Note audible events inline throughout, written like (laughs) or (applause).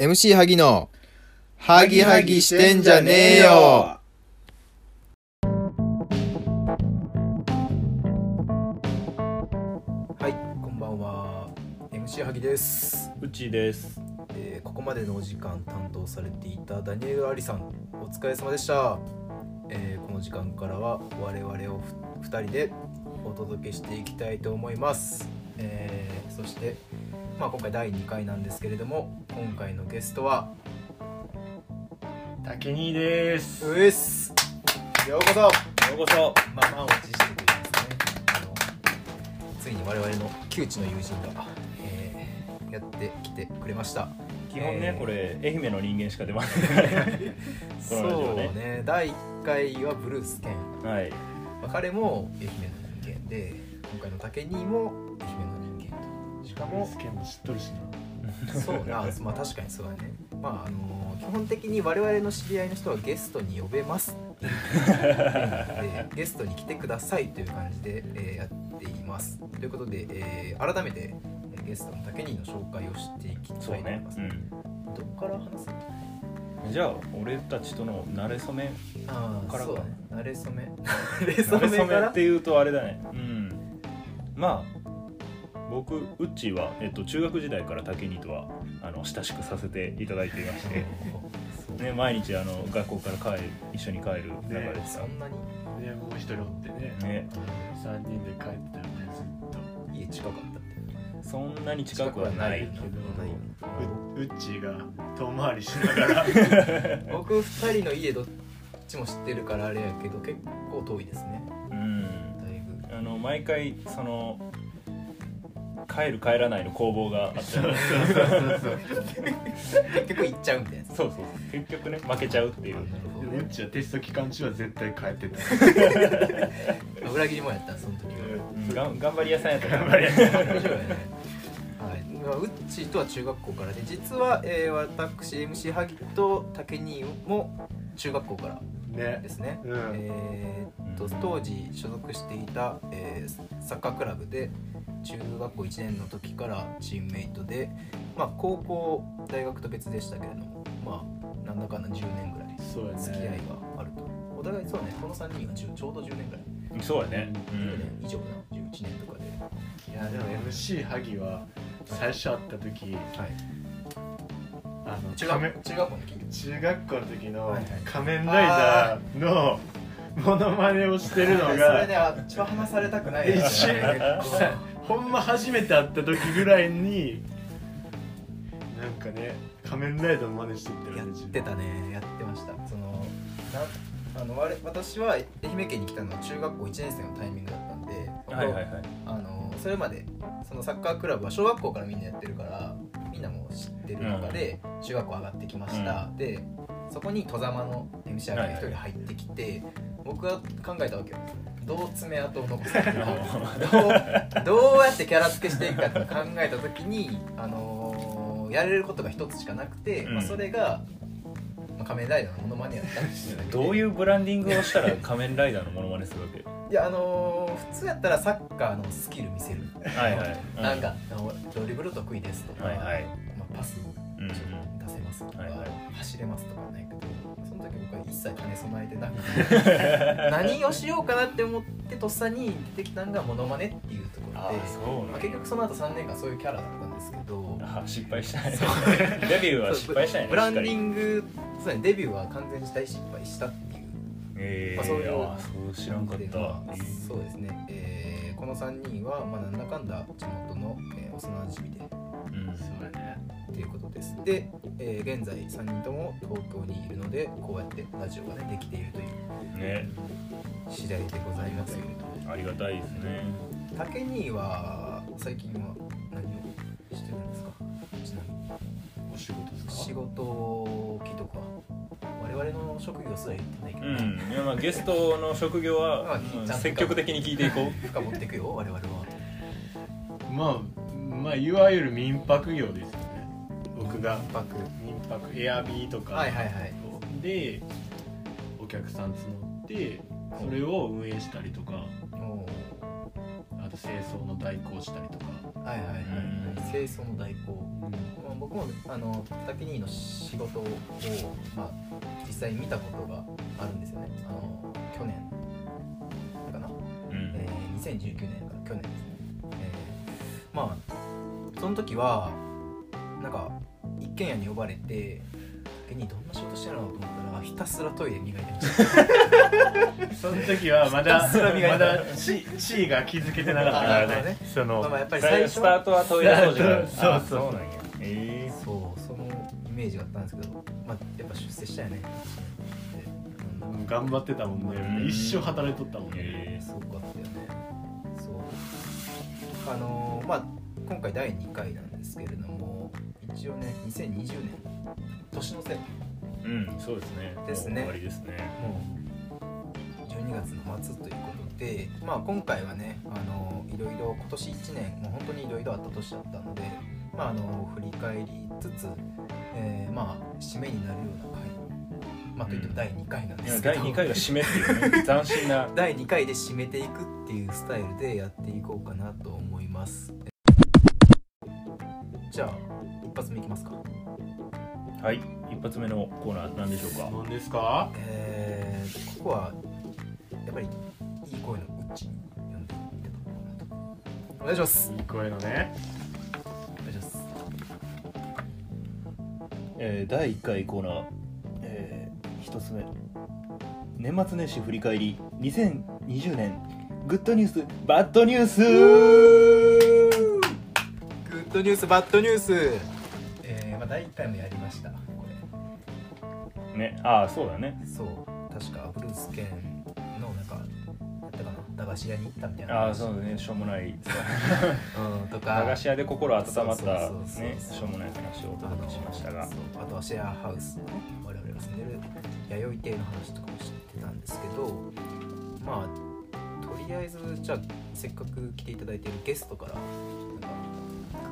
MC 萩のハギハギしてんじゃねえよ。はいこんばんは。MC 萩です、うちです。えーここまでのお時間担当されていたダニエル・アリさんお疲れ様でした、えーこの時間からは我々をふ2人でお届けしていきたいと思います、えーそして、まあ、今回第2回なんですけれども今回のゲストは竹兄です。うえっすようこそようこそ。まあ満を持してというですねあのついに我々の旧知の友人が、えーやってきてくれました基本ね、えーこれ愛媛の人間しか出ません。こ (laughs) そうねね第1回はブルースケン、はい。まあ、彼も愛媛の人間で今回の竹兄も愛媛のしかもスケンも知っとるしなそうあまあ確かにそうだねまああの基本的に我々の知り合いの人はゲストに呼べますっていうでゲストに来てくださいという感じで、えーやっていますということで、えー改めてえーゲストの竹兄の紹介をしていきたそうねいと思いま。す、うん。どこから話すじゃあ俺たちとの馴れ初め。ああからかそうだね (laughs) 慣れ初め慣れ馴れ初め初から？めっていうとあれだね。うん。まあ。僕うっちーは、えっと、中学時代から竹兄とはあの親しくさせていただいていまして、ね、毎日あの学校から帰る一緒に帰る流れでさ、そんなにでもう一人おってねね、3人で帰ってたよねずっと。家近かったって。そんなに近くはない。けどううっちーが遠回りしながら。(laughs) 僕二人の家どっちも知ってるからあれやけど結構遠いですね。うん。だいぶ。あの毎回その帰る帰らないの攻防があった結局行っちゃうみたいな。そうそう結局ね負けちゃうっていう。うっちーはテスト期間中は絶対帰ってた。裏切りもやったその時は。うん。がん頑張り屋さんやった頑張り屋面白いよね。(laughs) はい。まあウッチーとは中学校からで実は、えー、私 MC 萩と竹兄も中学校からね。ですね、うん。えーっと当時所属していた、えーサッカークラブで中学校1年の時からチームメイトで、まあ、高校大学と別でしたけれどもまあなんだかんだ10年ぐらい付き合いがあると、お互いそうねこの3人は10ちょうど10年ぐらい、そうやね。う10ん。年以上な11年とかで。いやでも MC 萩は最初会った時はい。あの中学中学校の時？中学校の時の仮面ライダーのモノマネをしてるのそれがであ一番話されたくないやつ一瞬。結構ほんま初めて会った時ぐらいになんかね仮面ライダーの真似してったやよねってたね。やってました。そのなあの我私は愛媛県に来たのは中学校1年生のタイミングだったんで、はいはいはい。あのそれまでそのサッカークラブは小学校からみんなやってるからみんなもう知ってる中で中学校上がってきました、でそこに戸様の MC が一人入ってきて、僕は考えたわけよ。どう爪痕を残すか。(laughs) ど。うどうやってキャラ付けしていくかって考えた時に、あのーやれることが一つしかなくて、うん。まあ、それが、まあ、仮面ライダーのモノマネやったんですよどういうブランディングをしたら (laughs) 仮面ライダーのモノマネするわけ？いやあのー普通やったらサッカーのスキル見せる、はいはい、うん。なんかドリブル得意ですとか、はいはい。まあ、パスうんうん。出せますとか、はいはい。走れますとかはないけどその時僕は一切兼ね備えてなくて (laughs) 何をしようかなって思ってとっさに出てきたのがモノマネっていうところでまあ、だ結局その後3年間そういうキャラだったんですけどあ失敗したね。(laughs) デビューは失敗したねブランディングそうねデビューは完全に大失敗したっていうりえまあそういうそう知らんかっでた、まあそうですね、えーこの3人は、まあ、なんだかんだ地元の、えー幼馴染でうん。そうやね。っていうことです。で、えー現在3人とも東京にいるのでこうやってラジオがねできているというね。次第でございますありがたいですね。竹兄は最近は何をしてるんですか？ちなみに。お仕事ですか？仕事期とか。我々の職業すら言ってないけど、うん。いやまあゲストの職業は、(laughs) まあうんちゃんと。積極的に聞いていこう。(laughs) 深掘っていくよ我々は。まあまあいわゆる民泊業ですよね。僕がバック民泊エアビーとか。はいはいはい。でお客さん募ってそれを運営したりとか。おあと清掃の代行したりとか。ーはいはいはい、うん。清掃の代行、まあ、僕もあの竹兄の仕事を、まあ、実際に見たことがあるんですよね。あの去年かな、うん。えー2019年から去年ですね、えーまあその時はなんか一軒家に呼ばれて竹兄どんな仕事してるの？と思ったらひたすらトイレ磨いてました。(laughs) その時はまだまだ地地位が気づけてなかったからね。ね。そのまあまあやっぱり最最初初スタートはトイレ掃除から (laughs) そうそう。あそうなんや。えそうそのイメージがあったんですけど、まあ、やっぱ出世したよね。頑張ってたもんね。うん一生働いとったもんね。えすごかったよね。そう。あのーまあ今回第2回なんですけれども一応ね2020年年の瀬。もうんそうですね。ですね。もう終わりですね。う12月の末ということでまあ今回はねあのーいろいろ今年1年もう本当にいろいろあった年だったのでまああの振り返りつつ、えーまあ締めになるような回まあといっても第2回なんですけど、第2回が締めっていうね斬新な。(laughs) 第2回で締めていくっていうスタイルでやっていこうかなと思いますじゃあ一発目いきますか。はい一発目のコーナー何でしょうか。何ですか？えー、ここはやっぱりいい声のうちに読んでいってたかなとお願いします。いい声のね。お願いします。えー第1回コーナー、えー、1つ目。年末年始振り返り2020年グッドニュースバッドニュース。グッドニュースバッドニュースえー、まあ第1回もやりました。これ。ね。ああそうだね。そう。確かブルース県のなんかやったかな。駄菓子屋に行ったみたいなああそうだね。しょうもない。(laughs) うんとか。駄菓子屋で心温まったねしょうもない話をお届けしましたが。あとはシェアハウス我々が住んでる弥生邸の話とかも知ってたんですけどまあとりあえずじゃあせっかく来ていただいているゲストから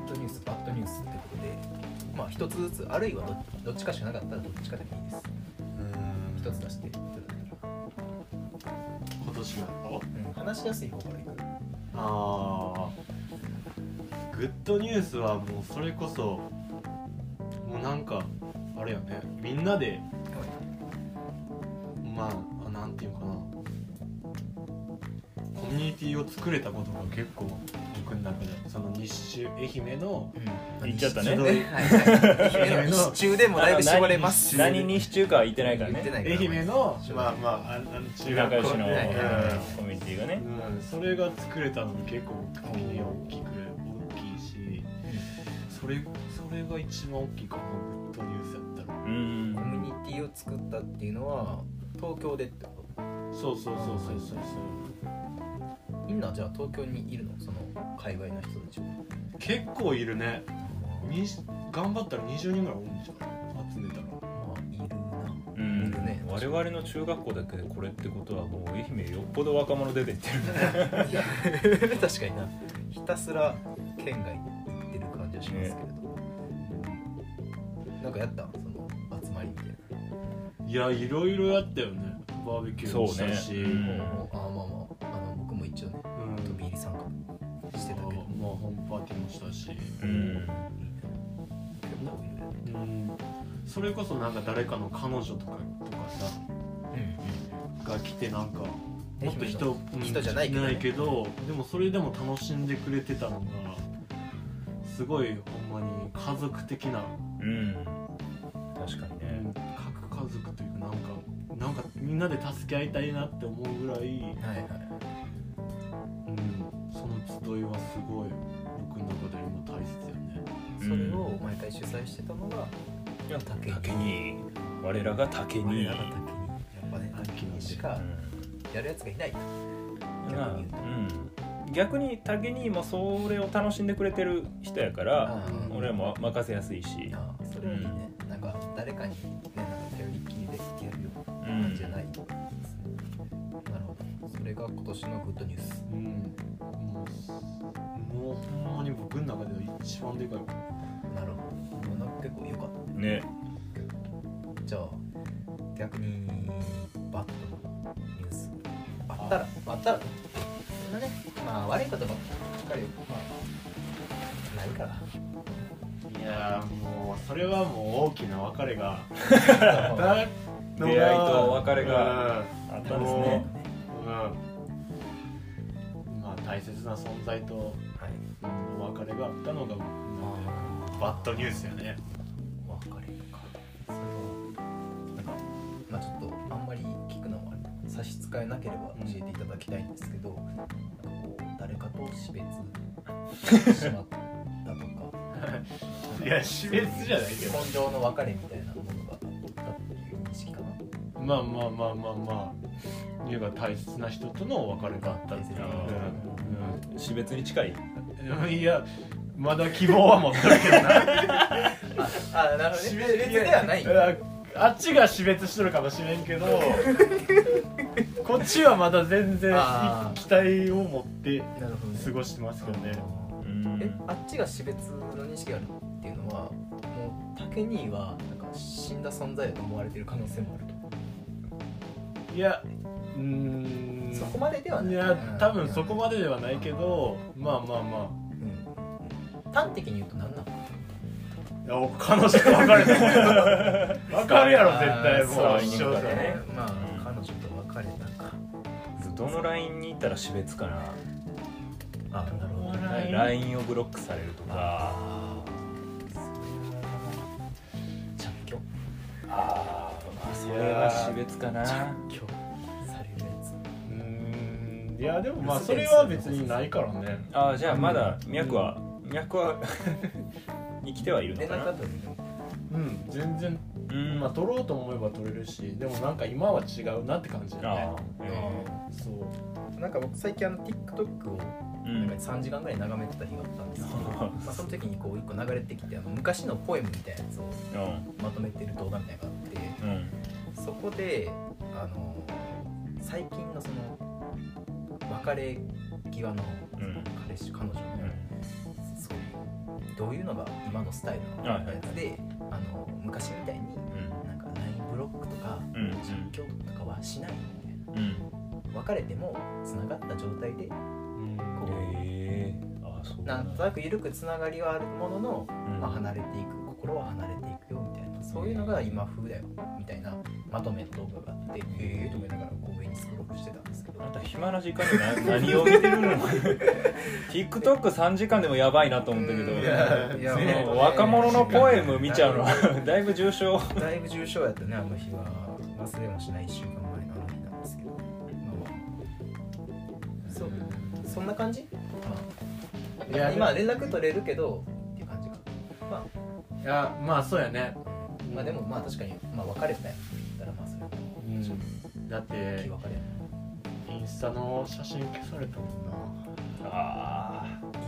ッドニュースバッドニュースってことでまあ一つずつあるいはどどっちかしかなかったらどっちかでもいいです。一つ出していただいたら、今年のうん、話しやすい方からいく？あーグッドニュースはもうそれこそもうなんかあれよね。みんなでまあなんていうかな。コミュニティを作れたことが結構僕の中でその日中愛媛のうん。言っちゃったね。日中はいはい愛媛の日中でもだいぶ絞れます。し何にし中かは言ってないからね。言ってない愛媛のまあまあああの中学校仲良しの、はいはい。うんコミュニティがね。うん、それが作れたの結構僕的には大きく大きいしそれそれが一番大きいかなグッドニュースやったら。うん。コミュニティを作ったっていうのは東京でってこと？そうそうそうそうそうみんなじゃあ東京にいるの？その界隈の人たちは。結構いるね。に頑張ったら20人ぐらいおるんじゃん集めたらまあいるな。うんいるね。我々の中学校だけでこれってことはもう愛媛よっぽど若者出てってる。(laughs) 確かにな。ひたすら県外に行ってる感じはしますけれど、なんかやった？その集まりみたいな。いやいろいろやったよね。バーベキューもしたし。そうね。うん。あし。うん。うん、それこそなんか誰かの彼女とかとかさが来てなんかもっと人うん人じゃないけどね。けどでもそれでも楽しんでくれてたのがすごいほんまに家族的な、うん。確かにね。核家族というかなんかなんかみんなで助け合いたいなって思うぐらい、はいはい。うん、その集いはすごい。僕の中で今大切よね。それを毎回主催してたのがいや竹竹に。我らが竹に。我らが竹に。やっぱね竹にしかやるやつがいない。逆に言うとうん。逆に竹にもそれを楽しんでくれてる人やからうん。俺らも任せやすいし。ああそれはいいね、なんか誰かにねなんか頼りっきりでやるような感じじゃないなるほど。それが今年のグッドニュース。うん。もうもうほんまに僕の中では一番でかいなるほど。なんか結構良かった。ね。じゃあ逆にバッドのニュース。あったらあ。ったら。そんなね。まあ悪いことばっかり。よ、まあ、ないから。いやーもうそれはもう大きな別れが。(laughs) あったのが出会いと別れがうん。あったんですね。うん。まあ大切な存在とお別れがあったのがバッドニュースやね。お別れか。それはなんかまあちょっとあんまり聞くのは差し支えなければ教えていただきたいんですけど、なんかこう誰かと死別してしまったとか。(laughs) いや死別じゃないけど。本情の別れみたいなものがあったっていう認識かな。まあまあまあまあまあ。いうか大切な人とのお別れがあったっていう死別に近い。いやまだ希望は持ってるけどな。(laughs) あなるほどね。死別ではない。ああっちが死別しとるかもしれんけどこっちはまだ全然期待を持ってなるほどね。過ごしてますけどね。うん。えあっちが死別の認識があるっていうのはもう竹兄はなんか死んだ存在だと思われてる可能性もあるいやうーん。とそこまでではない。いや多分そこまでではないけどまあまあまうん。端的に言うと何なの？あいや彼女と別れた。分かるやろ絶対もう。一緒だね。ねまあ彼女と別れたか。どのラインに行ったら死別かな。あなるほどライン？ラインをブロックされるとか。着去ああそれは死別かな。着いやでもまあそれは別にないからね。ああじゃあまだ脈は脈は (laughs) 生きてはいるの連かなうん全然。うん。まあ取ろうと思えば取れるしでもなんか今は違うなって感じだね。ああえ。そう。なんか僕最近あの TikTok をえなんか3時間ぐらい眺めてた日があったんですけど、まあ、その時にこう一個流れてきてあの昔のポエムみたいなやつをうんまとめてる動画みたいなのがあってうん。そこであの最近のその別れ際のうん。彼氏彼女の、そういうどういうのが今のスタイルのやつで、あの昔みたいになんか LINE ブロックとか実況とかはしないみたいな。うん。別れてもつながった状態でうん。こへえああそう。うなんとなく緩くつながりはあるものの、うん。まあ、離れていく心は離れていくよみたいなそういうのが今風だよみたいなまとめの動画があってええー、と思いながらこう上にスクロールしてたんですけど。あんた暇な時間にな何を見てるの？(laughs) TikTok3 時間でもやばいなと思ったけど。いやいや若者のポエム見ちゃうの。はだいぶ重症。だいぶ重症やったねあの日は。忘れもしない1週間前のあの日なんですけど。まあまあ。そうそんな感じ、まあ、いや今連絡取れるけどっていう感じか。まいやまあそうやね。あまあでもまあ確かにまあ別れたやだっ気てインスタの写真消されたもんあ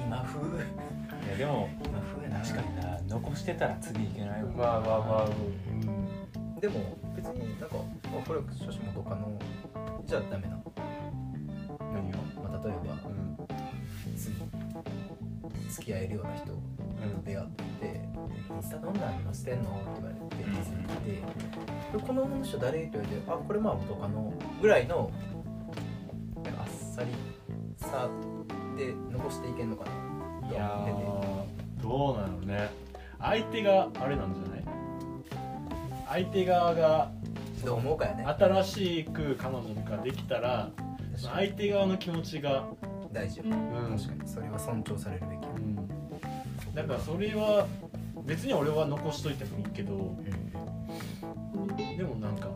今風。あいやでも今風やな確かにな。残してたら次いけないもんなまあまあまあ。うん。でも別になんかあこれ写真元カノじゃあダメな。の、何がまあ、例えばうん。次付き合えるような人と出会って「インスタどんなの載せてんの?」って言われてうん見せてでこの女の人誰?」って言われて「あこれまあ元カノ」ぐらいのあっさりさで残していけんのかないやと思ってて。ーどうなのね。相手があれなんじゃない？相手側がどう思うかやね。新しく彼女ができたら相手側の気持ちが、に大事よ、うん。確かに。それは尊重されるべきようん、だからそれは別に俺は残しといてもいいけどでもなんか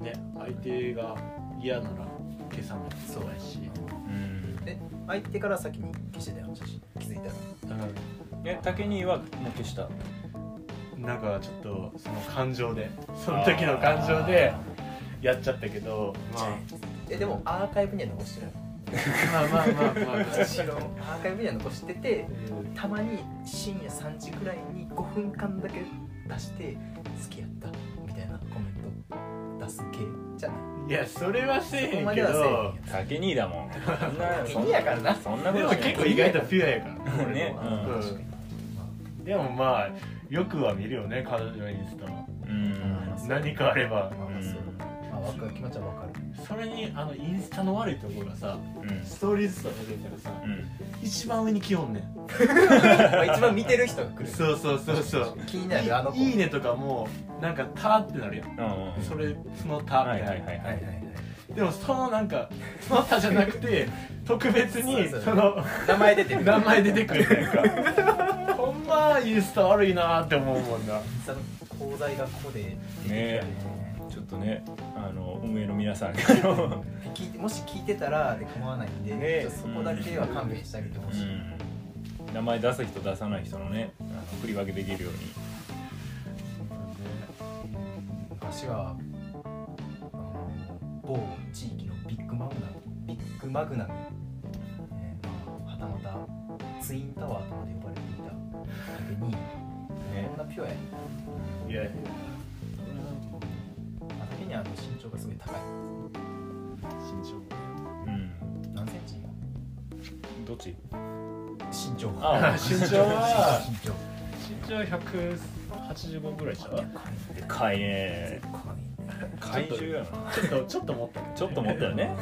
ね相手が嫌なら消さないとそうやし、うんで相手から先に消してたよ写真。気づいたら。え竹兄はもう消した？うん、なんかちょっとその感情でその時の感情でやっちゃったけどまあ。えでもアーカイブには残してるまあまあまあまあ。まあ後ろアーカイブには残しててたまに深夜3時くらいに5分間だけ出して好きやったみたいなコメント出す系じゃない。いやそれはせえへんけど。や竹兄だもんそんな竹兄やからなそんなこでもとしない。(laughs) 結構意外とピュアやからね。でもまあよくは見るよね彼女のインスタは何かあればまあまあそうまあ分かる。気持ちは分かるそれにあのインスタの悪いところがさうん。ストーリーズとか出てたらさうん。一番上に来よんねん。まあ一番見てる人が来る。そうそうそうそう。気になるあの子。いいいねとかもなんか「た」ってなるやん。うんうんそれその「た」みはいたいなはいはいはいはいはいはい。でもそのなんかその「た」じゃなくて (laughs) 特別にそうそうその名前出てる。名前出てくるやんか。(laughs) ほんまインスタ悪いなって思うもんな。その講座がここでねちょっとねあの運営の皆さん聞いてもし聞いてたら構わないんで、ね。そこだけは勘弁してあげてほしい、うん。名前出す人出さない人のねあの振り分けできるように。昔はあの某地域のビッグマグナムビッグマグナム、えーまあ、はたまたツインタワーとまで呼ばれていただけにね。こんなピュアやねいやにあの身長がすごい高い。身長うん。何センチ？今どっち？身長。あ (laughs) 身長は。身長。身長185ぐらいちゃうででかいね。怪獣やなちょっとちょっと持ったね。ちょっと思ったよね。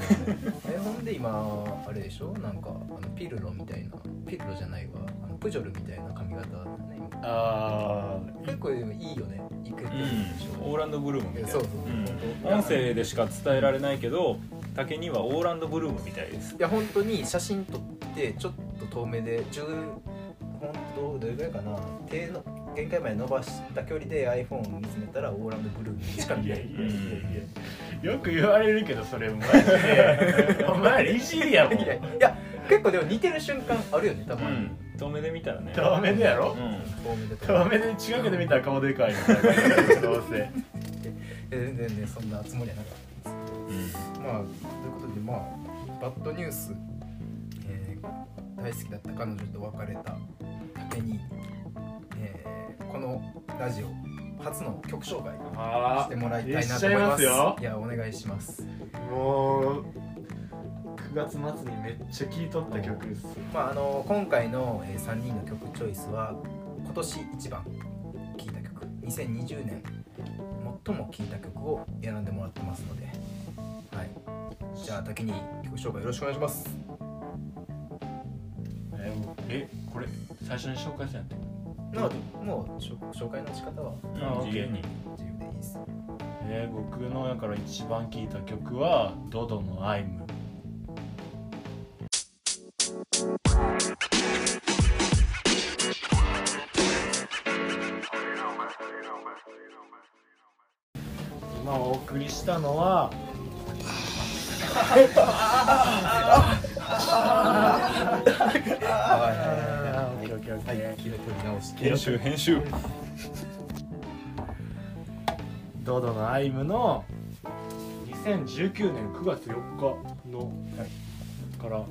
えほんで今あれでしょ？なんかあのピルロみたいな。ピルロじゃないわプジョルみたいな髪型だね。今あ結構いいよね。いけてるでしょ、オーランドブルームみたいな。そうそううん。音声でしか伝えられないけど竹にはオーランドブルームみたいです。いや本当に写真撮ってちょっと遠目で10本当どれぐらいかな。手の限界まで伸ばした距離で iPhone を見つめたらオーランドブルームに近くいやいやいやいやよく言われるけどそれマジで。(laughs) お前らいじりやもん。いやいや結構でも似てる瞬間あるよねたうまに、ん遠目で見たらね。遠目でやろ？うん。遠目で。遠目で近くで見たら顔でかいみたいなどうせ (laughs) え全然ねそんなつもりはなかったんです。けどまあということでまあバッドニュース、えー大好きだった彼女と別れた。竹に、えーこのラジオ初の曲紹介あしてもらいたいなと思います。しちゃいますよ。いやお願いします。もう9月末にめっちゃ聴いとった曲です。まああの今回の、え3人の曲チョイスは今年一番聴いた曲。2020年最も聴いた曲を選んでもらってますので。はい。じゃあ竹に曲紹介よろしくお願いします。ええこれ最初に紹介したんやったまあもう紹介の仕方はあ自由に。自由でいいです。えー僕のやから一番聴いた曲はドドの「アイム」今お送りしたのは編集編集。ドドのアイムの2019年9月4日の、から流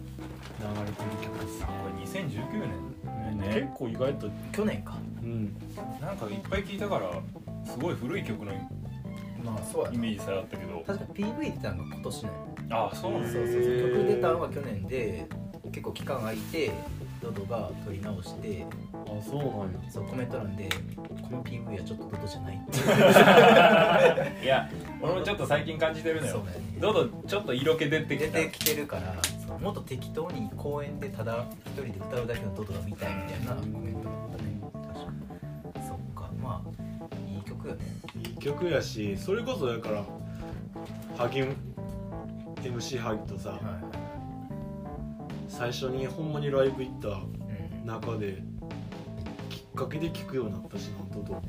れてる曲です、これ2019年結構意外と去年か。うん。なんかいっぱい聞いたからすごい古い曲のまあそうイメージさえあったけど。確か PV 出たのが今年。ねああそうなんだ。そうそうそう。曲出たのが去年で結構期間空いてドドが撮り直してあそうなんや。そうコメント欄でこの PV はちょっとドドじゃないって。いや俺もちょっと最近感じてるのよ。そうだよね。どうぞちょっと色気出てきた。出てきてるからそうもっと適当に公園でただ一人で歌うだけのドドが見たいみたいなコメント曲いい曲やしそれこそだからハギ MC ハギとさはい最初にほんまにライブ行ったうん。中できっかけで聴くようになったしなんとと。あの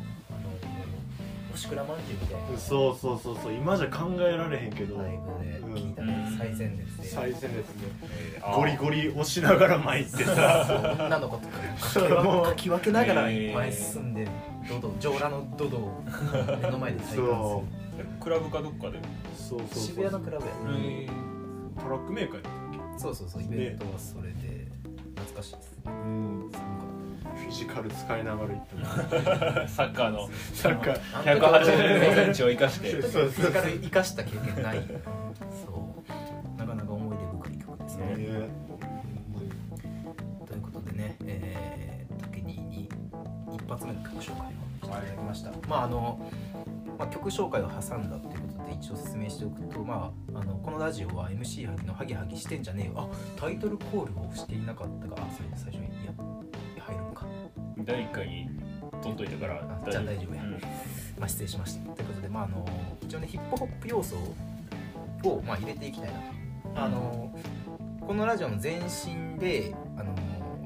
おしくらまんじゅうみたいな。そうそうそうそう今じゃ考えられへんけど。ライブで聞いたね、うん。最前列で。最前列で。えーゴリゴリ押しながら前行ってさ。(laughs) 女の子とか (laughs) もう。かき分けながらえー前進んでドド上裸のドドを目の前で体感そクラブかどっかで。そうそうそうする渋谷のクラブやね、トラックメーカーやったっそうそうそうイベントはそれで。懐かしいです。けうんフィジカル使いながら行った。(laughs) サッカーの。サッカー。った185センチを生かして。フィジカル生かした経験ない発目の曲紹介をしていただきました、まああの、まあ、曲紹介を挟んだということで一応説明しておくと、まあ、あのこのラジオは MC ハギのハギハギしてんじゃねえよ。あタイトルコールをしていなかったかあそれで最初にいや入るのか。第1回に取っといたからあじゃあ大丈夫や。うん。まあ、失礼しました。ということで、まあ、あの一応ねヒップホップ要素を、まあ、入れていきたいなあのこのラジオの前身であの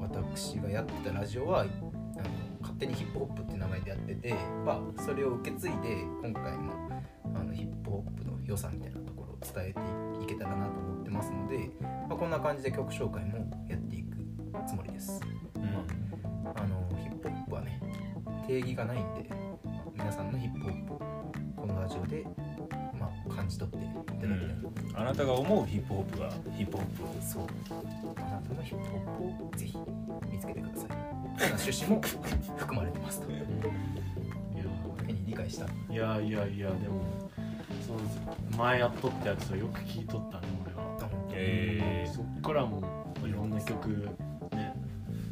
私がやってたラジオは勝手にヒップホップっていう名前でやってて、まあ、それを受け継いで今回もあのヒップホップの良さみたいなところを伝えていけたらなと思ってますので、まあ、こんな感じで曲紹介もやっていくつもりです。うん。あのヒップホップはね定義がないんで皆さんのヒップホップをこのラジオで、まあ、感じ取っていただきたい、あなたが思うヒップホップがヒップホップ。そう。あなたのヒップホップをぜひ見つけてくださいそんな趣旨も含まれてますと。いや理解した。いやいやいやでもその前やっとったやつをよく聞いとったね俺は。えそっからもういろんな曲ね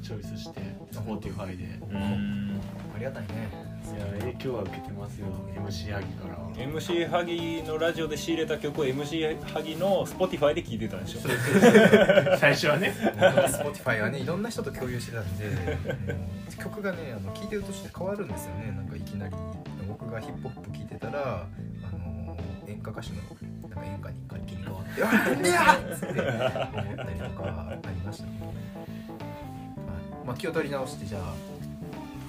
チョイスして Spotify で。ん。ありがたいねや影響は受けてますよ。MC ヤギから。は MC ハギのラジオで仕入れた曲を MC ハギの Spotify で聴いてたんでしょ。(laughs) 最初はね。Spotify はねいろんな人と共有してたんでうん。曲がねあの聴いてるとして変わるんですよね。なんかいきなり。僕がヒップホップ聴いてたらあの演歌歌手のなんか演歌に楽器に変わって「(laughs) あっいやっ!」つって思ったりとかありましたね、はい。まあ、気を取り直してじゃあ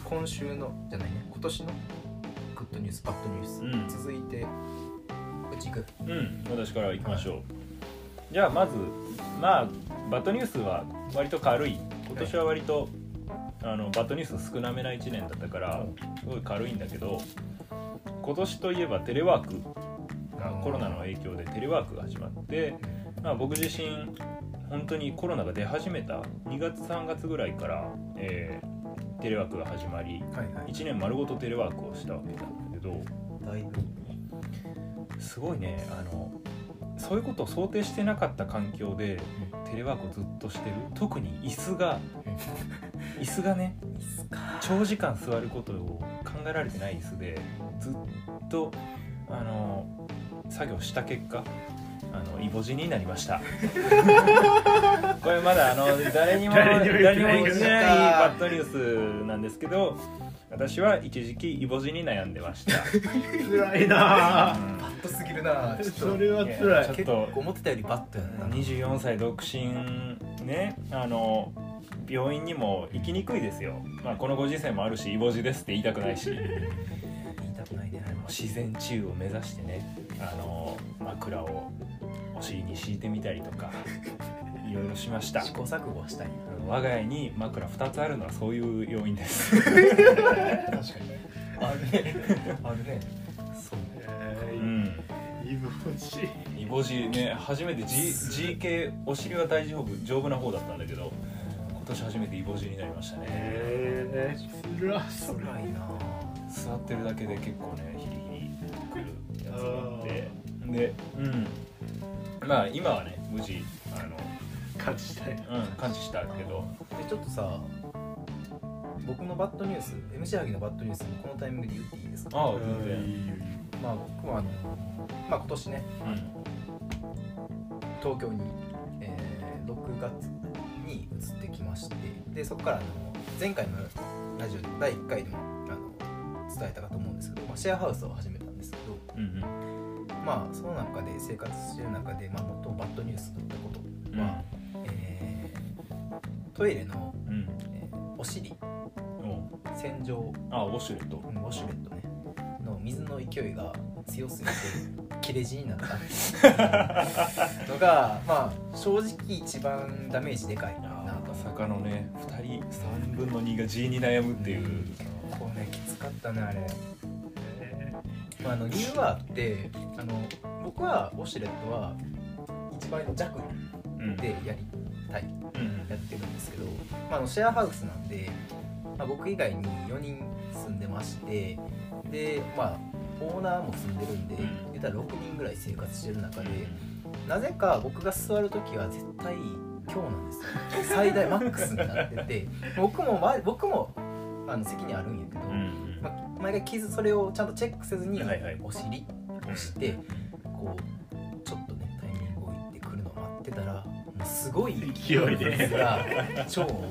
今週のじゃないね今年のグッドニュースバッドニュース、うん。続いてうち行くうん私からいきましょう、じゃあまずまあバッドニュースは割と軽い。今年は割と、あのバッドニュース少なめな1年だったからすごい軽いんだけど今年といえばテレワーク。がコロナの影響でテレワークが始まって、まあ、僕自身本当にコロナが出始めた2月3月ぐらいから、えーテレワークが始まりはいはい。1年丸ごとテレワークをしたわけなんだけどだいぶすごいねあのそういうことを想定してなかった環境でテレワークをずっとしてる。特に椅子が椅子がね長時間座ることを考えられてない椅子でずっとあの作業した結果あのイボ痔になりました。(laughs) これまだあの誰にも誰にも言ってない誰にも言ってないバッドニュースなんですけど私は一時期イボ痔に悩んでました、辛いな。うぁん。バットすぎるな。ちょっと。それは辛い。ちょっと。思ってたよりバットやな。24歳独身ねあの病院にも行きにくいですよ、まあ、このご時世もあるしイボ痔ですって言いたくないし。(laughs) 言いたくないね。自然治癒を目指してねあの枕をお尻に敷いてみたりとか (laughs) いろいろしました。試行錯誤はしたい我が家に枕2つあるのはそういう要因です。(laughs) 確かに。あるね。あるね。そう。えーうん。イブ欲しいイボ痔ね初めて G, G 系お尻は大丈夫丈夫な方だったんだけど今年初めてイボ痔になりましたね。えー、辛そう辛いな。座ってるだけで結構ねヒリヒリくるやつがあって。でうんまあ今はね無事あの、感じたいなうん、感知したけど。でちょっとさ僕のバッドニュース MC ハギのバッドニュースもこのタイミングで言っていいですか？ああうん。全然。まあ僕はあのまあ今年ね東京に、えー6月に移ってきましてでそこからあの前回のラジオで第1回でもあの伝えたかと思うんですけど、まあ、シェアハウスを始めたんですけどうんうんまあその中で生活してる中で、まあ、最もバッドニュースだったこと。うん。は、えートイレの、うん。えーお尻。お洗浄。あウォシュレット。うんウォシュレットね。の水の勢いが強すぎて切れ死になった。(laughs) のがまあ正直一番ダメージでかいなあと。まさかのね2人3分の2が G に悩むっていう、こうねきつかったねあれ、えまあ、あの理由はあってあの僕はウォシュレットは一倍の弱うん。でやりたいうんやってるんですけど、まあ、あのシェアハウスなんで、まあ、僕以外に4人住んでましてでまあオーナーも住んでるんでうん。言ったら6人ぐらい生活してる中でなぜか僕が座る時は絶対今日なんですよ。最大マックスになってて (laughs) 僕も、ま、僕もあの責任あるんやけど、うんうん。まあ、毎回傷それをちゃんとチェックせずにはいはい。お尻押してこうちょっとねタイミングを置いてくるのを待ってたらすごい勢いで。超を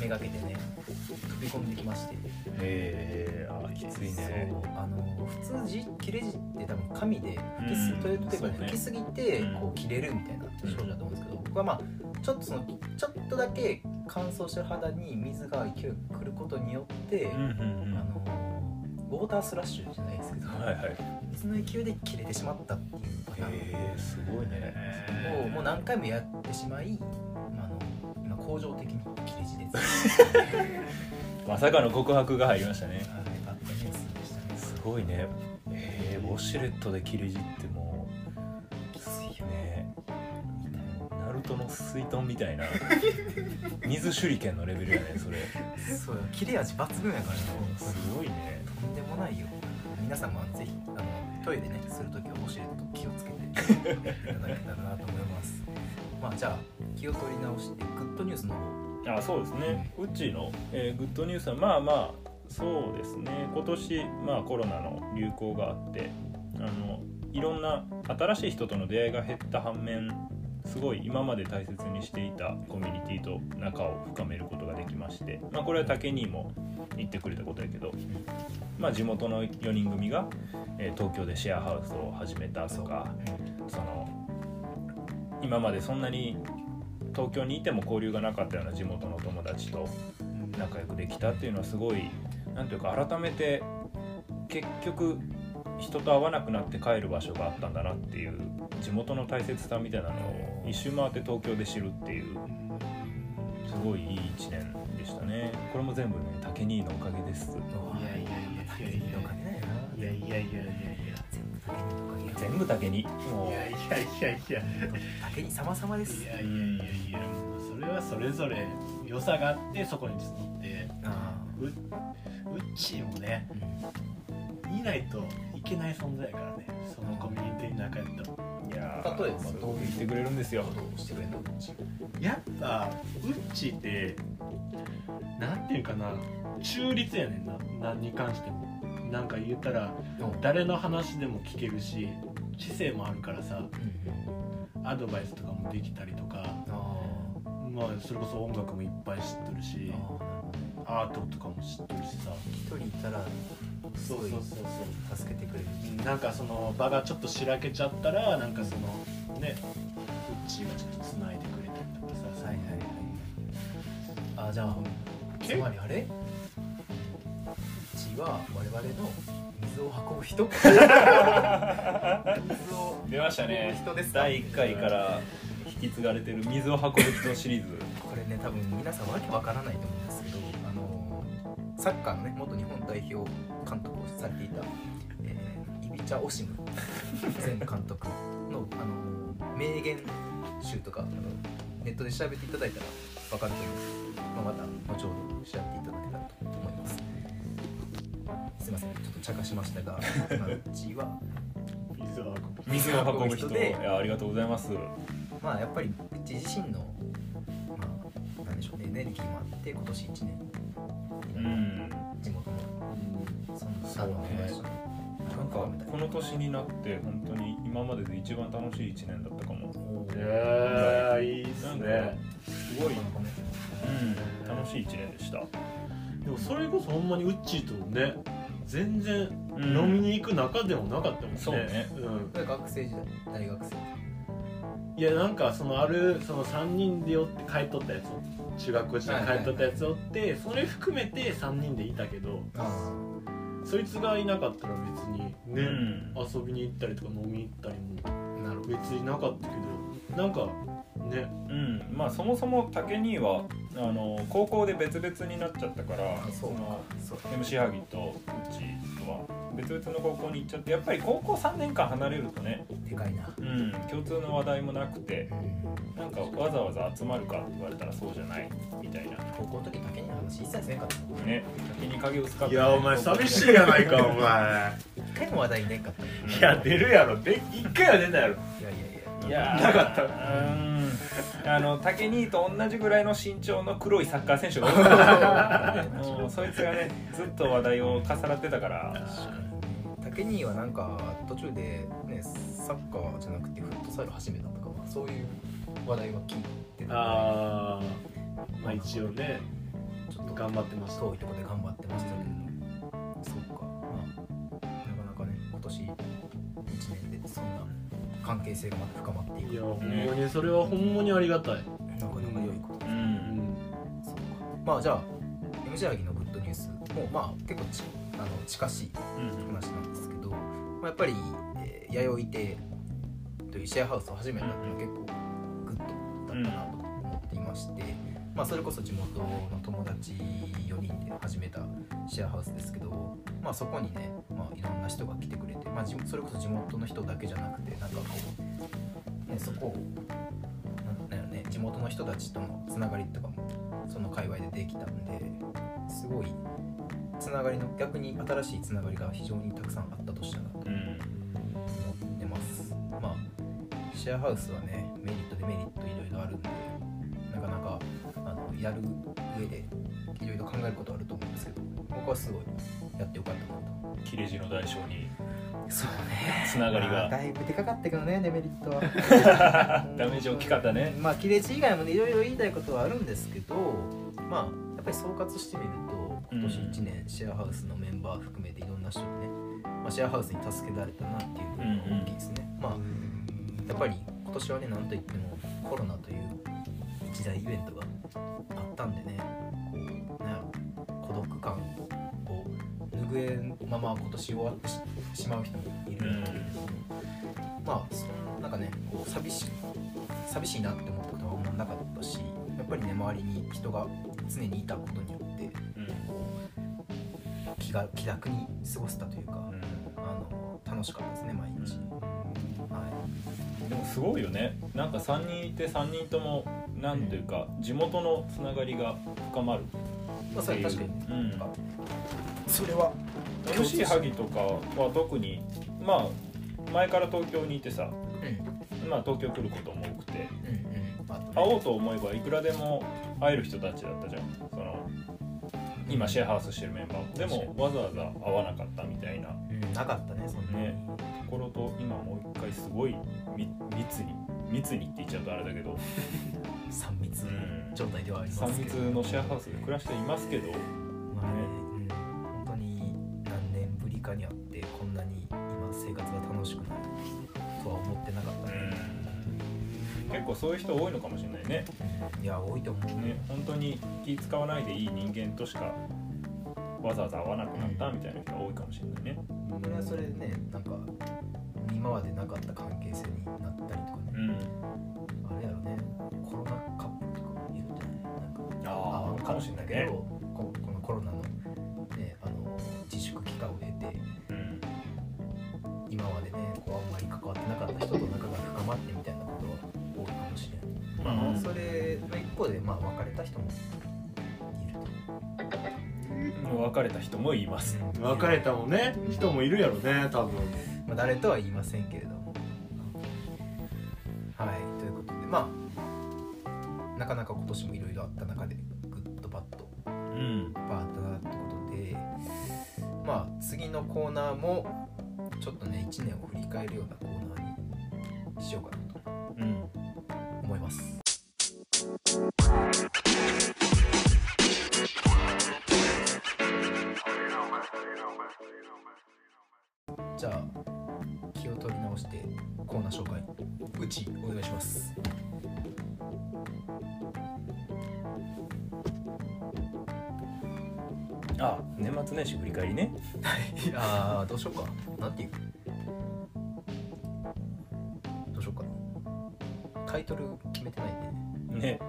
めがけてね飛び込んできまして。えー、あきついね。あの普通じ切れ字って多分紙で吹きすうん。トイレットペーパーでそうね。吹きすぎてうん。こう切れるみたいな症状だと思うんですけど僕はまあちょっとそのちょっとだけ乾燥してる肌に水が勢いよく来ることによって、あのウォータースラッシュじゃないですけど、はいはい水の勢いで切れてしまったっていうパターンえー、すごいね。をもう何回もやってしまい、まあ、あの今恒常的に切れ字です。(laughs) まさかの告白が入りましたね。はいあったニュースでしたね。すごいね。えー、ウォシュレットで切れ字ってもうきついよね。ナルトの水遁みたいな。(laughs) 水手裏剣のレベルやねそれ。そうよ。切れ味抜群やからね。すごいね。とんでもないよ。皆さんもぜひあのトイレねするときはウォシュレット気をつけていただけたらなと思います。まあじゃあ気を取り直してグッドニュースの。方あそうですね。うちの、えーグッドニュースはまあまあそうですね。今年、まあ、コロナの流行があってあのいろんな新しい人との出会いが減った反面すごい今まで大切にしていたコミュニティと仲を深めることができまして、まあ、これは竹にも言ってくれたことやけど、まあ、地元の4人組が、え東京でシェアハウスを始めたとかその今までそんなに東京にいても交流がなかったような地元の友達と仲良くできたっていうのはすごいなんていうか改めて結局人と会わなくなって帰る場所があったんだなっていう地元の大切さみたいなのを一周回って東京で知るっていうすごいいい一年でしたね。これも全部ね竹兄のおかげです。いやいやい竹やいやいやにのおかげだよないや。いやいやいやいや全部竹にもいやいやいやいや。竹に様々です。いやいやいやいや。もうそれはそれぞれ良さがあってそこに集って。あううっちーもねいないといけない存在やからね。そのコミュニティの中やったら。ういや例えばそう言ってくれるんですよ。どうしてくれんのやっぱうっちーってなんていうかな中立やねんな。何に関しても。なんか言ったら誰の話でも聞けるし知性もあるからさ。アドバイスとかもできたりとか。あまあそれこそ音楽もいっぱい知ってるし。アートとかも知ってるしさ。一人いたらすごいそうそうそうそう。助けてくれる。なんかその場がちょっとしらけちゃったらなんかそのねうっちーがちょっとつないでくれたりとかさ。はいはいはいあじゃあつまりあれ？うちは我々の水を運ぶ人？水 (laughs) を出ましたね。人です第1回から引き継がれてる水を運ぶ人シリーズ。これね多分皆さんわけわからないと思うサッカーのね元日本代表監督をされていた、えーイビチャ・オシム。(laughs) 前監督のあの名言集とかあのネットで調べていただいたらわかると思います、まあ、また後ほど調べていただけたらと思います。すいませんちょっと茶化しましたが、(laughs) まあ、うちは水を運ぶ人人でいやありがとうございます。まあやっぱりうち自身のまあなんでしょうねエネルギーもあって今年1年うん。地元の。そのそうね。なんかこの年になって本当に今までで一番楽しい1年だったかも。えー、いいっすなんかねすごい、うん、楽しい1年でした。でもそれこそほんまにウッチーとね全然うん。飲みに行く仲でもなかったもんね、そうね。うん、学生時代大学生。いやなんかそのあるその3人で寄って帰っとったやつ。を中学校時代に帰っとったやつおってそれ含めて3人でいたけどあそいつがいなかったら別にね、うん。遊びに行ったりとか飲みに行ったりも別になかったけどなんかね。うん。まあそもそも竹兄はあの高校で別々になっちゃったからあそうのそう MC ハギとうちとは別々の高校に行っちゃってやっぱり高校3年間離れるとね、でかいな。うん、共通の話題もなくてうん。なんかわざわざ集まるかって言われたらそうじゃないみたいな。高校の時竹に話一切せんかったね。竹に影薄かった、いやお前寂しいやないかお前。(laughs) 一回も話題ねんかった。いいや出るやろ。で一回は出たやろ。やいやいやいやー。なかった。うん。あの竹兄と同じぐらいの身長の黒いサッカー選手がおる。か (laughs) らもうそいつがねずっと話題を重なってたから。竹ケニーはなんか途中でねサッカーじゃなくてフットサル始めたとか、まあ、そういう話題は聞いてた。ああまあ一応ねちょっと頑張ってました。遠いところで頑張ってましたけど、そうか。まあなかなかね今年1年でそんな関係性がまた深まっていく。いやほんまにそれはほんまにありがたい。なかなか良いこと。ううん。んそうか。まあじゃあ M ジャーギのグッドニュースもまあ結構ちあの近しいうん話なんですけど、まあ、やっぱり、えー、弥生亭というシェアハウスを始めたっていうのは結構グッドだったなと思っていまして、まあ、それこそ地元の友達4人で始めたシェアハウスですけど、まあ、そこにね、まあ、いろんな人が来てくれて、まあ、じそれこそ地元の人だけじゃなくてなんかこう、ね、そこをなんだよね地元の人たちとのつながりとかもその界隈でできたんですごいつながりの逆に新しいつながりが非常にたくさんあった年だなとうん思ってます。まあシェアハウスはねメリットデメリットいろいろあるんであのやる上でいろいろ考えることあると思うんですけど僕はすごいやってよかったなと。切れ字の代償にそうね。つながりまあがだいぶでかかったけどねデメリットは。(laughs) ダメージ大きかったね。まあ切れ字以外もねいろいろ言いたいことはあるんですけどまあやっぱり総括してみると今年1年シェアハウスのメンバー含めていろんな人にね、まあ、シェアハウスに助けられたなっていう部分が大きいですね、まあやっぱり今年はねなんといってもコロナという一大イベントがあったんでねこうなんやろ孤独感を拭えんまま今年終わってししまう人もいるんだけれども、まあなんかねこう寂しい寂しいなって思ったことはあんまなかったしやっぱりね周りに人が常にいたことによってうん。気が気楽に過ごせたというか、うん。あの楽しかったですね毎日、はでもすごいよね。なんか3人いて3人ともなんていうか地元のつながりが深まるいまあそれは確かに。ね、うん。それは吉井萩とかは特にまあ前から東京にいてさうん。まあ東京来ることも多くて。会おうと思えばいくらでも会える人たちだったじゃん。その今シェアハウスしてるメンバーも。でもわざわざ会わなかったみたいな。うんなかったねそんな。ところと今もう一回すごいみ密に密にって言っちゃうとあれだけど。(laughs) 3密うん状態ではありま3すけど、密のシェアハウスで暮らしていますけど。まあね、うん、本当に何年ぶりかにあってこんなに今生活が楽しくなるとは思ってなかったね、結構そういう人多いのかもしれないね。いや多いと思う。ね本当に気使わないでいい人間としかわざわざ会わなくなったみたいな人が多いかもしれないね。それはそれでねなんか今までなかった関係性になったりとかね、うん。あれやろね。コロナカップルとかもいるんじゃないなんかああわかもしれないね。けどここのコロナの,、ね、あの自粛期間を経てうん。今までねこうあんまり関わってなかった人と仲が深まってみたいなことは多いかもしれない、まあ。うんそれの一方でまあ別れた人もいると別れた人もいます。別れたもね。人もいるやろね多分。まあ、誰とは言いませんけれども。はいということで。まあなかなか今年もいろいろあった中でグッドバッド。うん。バーったなってことで。まあ次のコーナーもちょっとね1年を振り返るようなコーナーにしようかなとうん。思いますじゃあ気を取り直してコーナー紹介。うちお願いします。あ年末年始振り返りね。ああどうしようか。なんていう？どうしようか。なタイトル決めてないね。ね。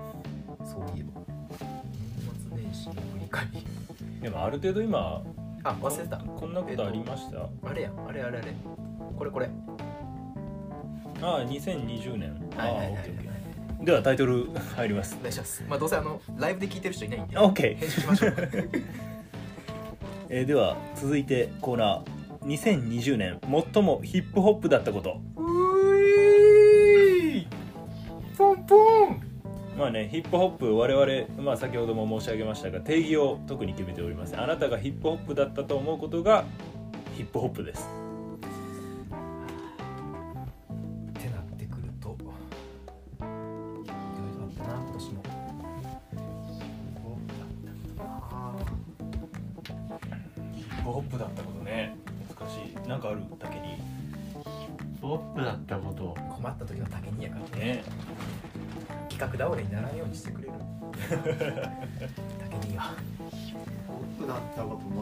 そういえば。年末年始の振り返り。でもある程度今あ忘れてた。こんなことありました、あれや。あれあれあれ。これこれ。ああ2020年ああはいはいはいはい。オッケーオッケー。ではタイトル (laughs) 入ります。お願いします。まあどうせあのライブで聞いてる人いないんで。OK 編集しましょう。(laughs) えーでは続いてコーナー。2020年最もヒップホップだったこと。うまあねヒップホップ我々、まあ、先ほども申し上げましたが定義を特に決めておりませんあなたがヒップホップだったと思うことがヒップホップです。にしてくれる。竹にはポップだったことな。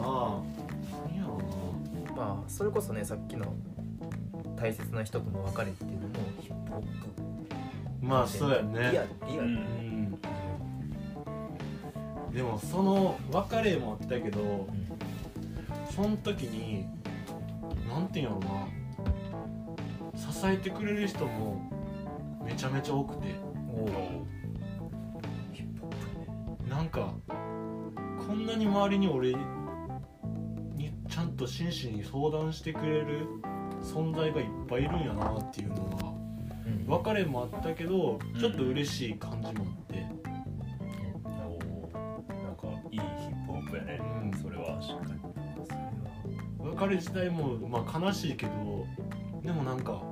何やろうまあそれこそねさっきの大切な人との別れっていうのもヒップホップなまあそうやね。リアルリアル、うんうん。でもその別れもあったけどその時になんていうんやろな。支えてくれる人もめちゃめちゃ多くてなんかこんなに周りに俺にちゃんと真摯に相談してくれる存在がいっぱいいるんやなっていうのはうん。別れもあったけどちょっと嬉しい感じもあって、なんかいいヒップホップやね、うん。それは確かにそれは。別れ自体もまあ悲しいけどでもなんか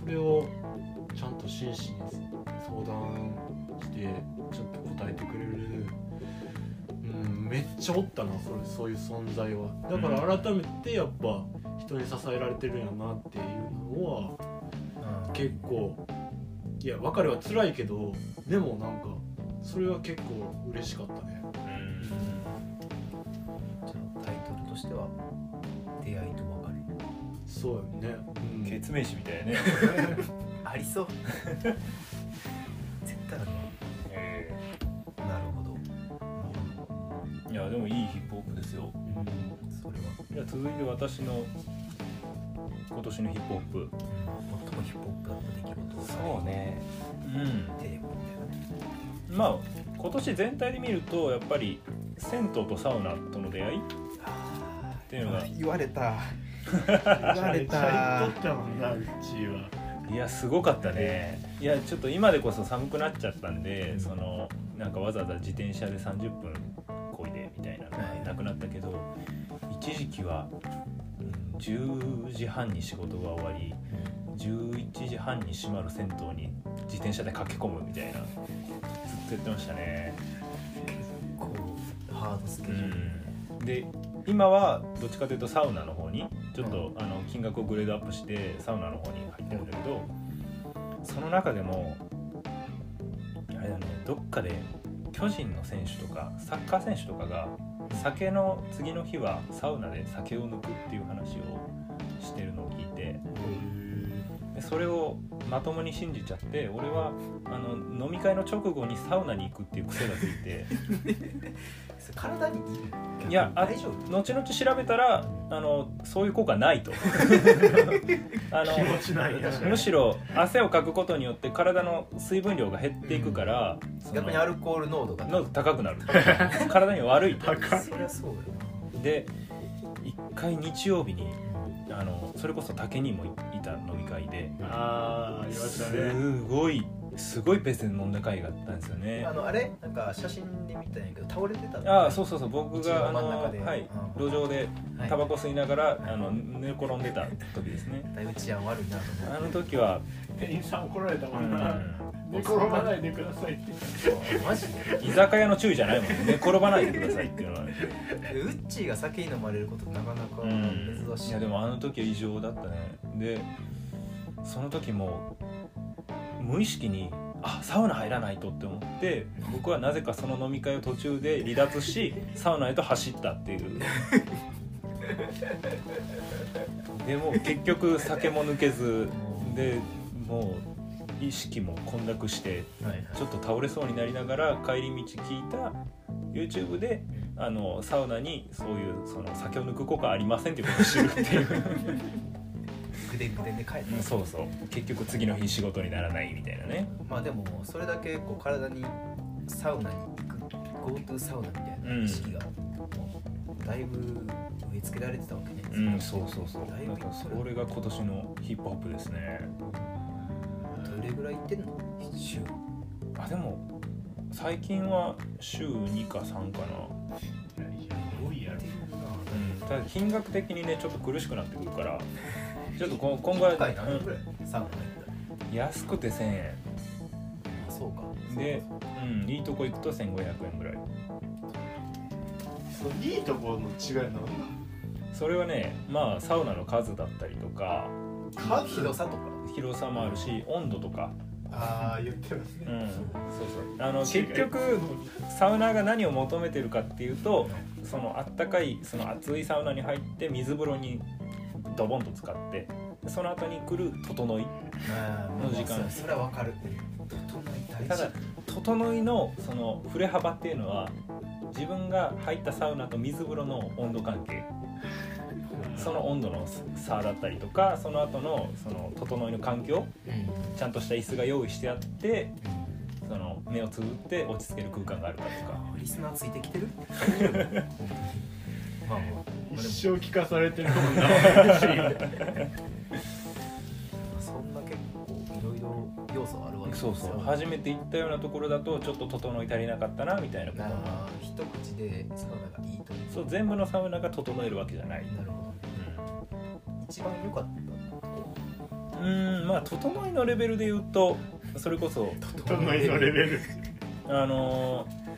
それをちゃんと真摯に相談してちょっと答えてくれる、うん、めっちゃおったなそれそういう存在は。だから改めてやっぱ人に支えられてるんやなっていうのはうん。結構いや別れは辛いけどでもなんかそれは結構嬉しかったね。うん。じゃあタイトルとしては「出会いと別そうやね、うん。決命詞みたいなね、れ (laughs)」ありそう (laughs) ップホップですよ。うん、それは、じゃあ続いて私の今年のヒップホップ。最もヒップホップだった出来事。ね。うん。テーマみたいな。ねまあ今年全体で見るとやっぱり銭湯とサウナとの出会いっていうのが。言われた。言われた。っったもんなうちは。いやすごかったね。いやちょっと今でこそ寒くなっちゃったんで、そのなんかわざわざ自転車で30分期はうん10時半に仕事が終わり11時半に閉まる銭湯に自転車で駆け込むみたいなずっとやってましたね。こうハードスケジュール、うん。で今はどっちかというとサウナの方にちょっと、あの金額をグレードアップしてサウナの方に入ってるんだけどその中でもあれだねどっかで巨人の選手とかサッカー選手とかが酒の次の日はサウナで酒を抜くっていう話をしてるのを聞いてでそれをまともに信じちゃって俺はあの飲み会の直後にサウナに行くっていう癖がついて。(laughs) 体にいやあ大丈夫後々調べたらあのそういう効果ないと。(laughs) あ気持ちないや。のむしろ汗をかくことによって体の水分量が減っていくから、その逆にアルコール濃度がの高くなる。体に悪いと。(laughs) そりゃそうよ。で一回日曜日にあのそれこそ竹にもいた飲み会でああ言いましたね。すごいすごいペースで飲んだ回があったんですよね。なあのあれ？なんか写真で見たんやけど倒れてたああそうそうそう。僕があの、真ん中で。はい、うん。路上ではい。タバコ吸いながら、あの寝転んでた時ですね。だいぶ治安悪いなと思あって。の時は、店員さん怒られたもうんな、ん、寝転ばないでくださいって。マジで？居酒屋の注意じゃないもんね。寝転ばないでくださいっていうのは、ウッチーが酒に飲まれることなかなかうん、珍しいいやでもあの時は異常だったね。でその時も無意識にあサウナ入らないとって思って僕はなぜかその飲み会を途中で離脱しサウナへと走ったっていう。でも結局酒も抜けずでもう意識も混濁してちょっと倒れそうになりながら帰り道聞いた YouTube であのサウナにそういうその酒を抜く効果ありませんっていうことを知るっていう。(laughs) ぐでぐでで帰ったそうそう。結局次の日仕事にならないみたいなね。まあでもそれだけこう体にサウナに行く GoTo サウナみたいな意識がもうだいぶ植え付けられてたわけね。うんそうそうそう。だいぶそれが今年のヒップホップですねどれぐらい行ってんの？週。あでも最近は週2か3かな。多いやろうん。ただ金額的にねちょっと苦しくなってくるから。(laughs) ちょっとこ今後は、一回何円ぐうん。安くて1000円。あそうか。で、うん、いいとこ行くと1500円ぐらい。そういいところの違いなんだ。それはねまあサウナの数だったりとか数広さとか。広さもあるし温度とか、ああ言ってますね、うん、そうそう。あの結局サウナーが何を求めてるかっていうとそのあったかいその熱いサウナに入って水風呂にドボンと使ってでその後に来る整い。の時間。そそれはわかる。ただ整いのその振れ幅っていうのは自分が入ったサウナと水風呂の温度関係その温度の差だったりとかその後のその整いの環境ちゃんとした椅子が用意してあってその目をつぶって落ち着ける空間があるかとか。リスナーついてきてる？まあまあ。一生聞かされてるもんな (laughs) 要素あるわけですそうそう。初めて行ったようなところだとちょっと整い足りなかったなみたいなこと。あがー一口でサウナがいいとそう全部のサウナが整えるわけじゃない、なるほど。一番良かったとこ。うん、うんまあ整いのレベルで言うとそれこそ。整いのレベル。(laughs) あのー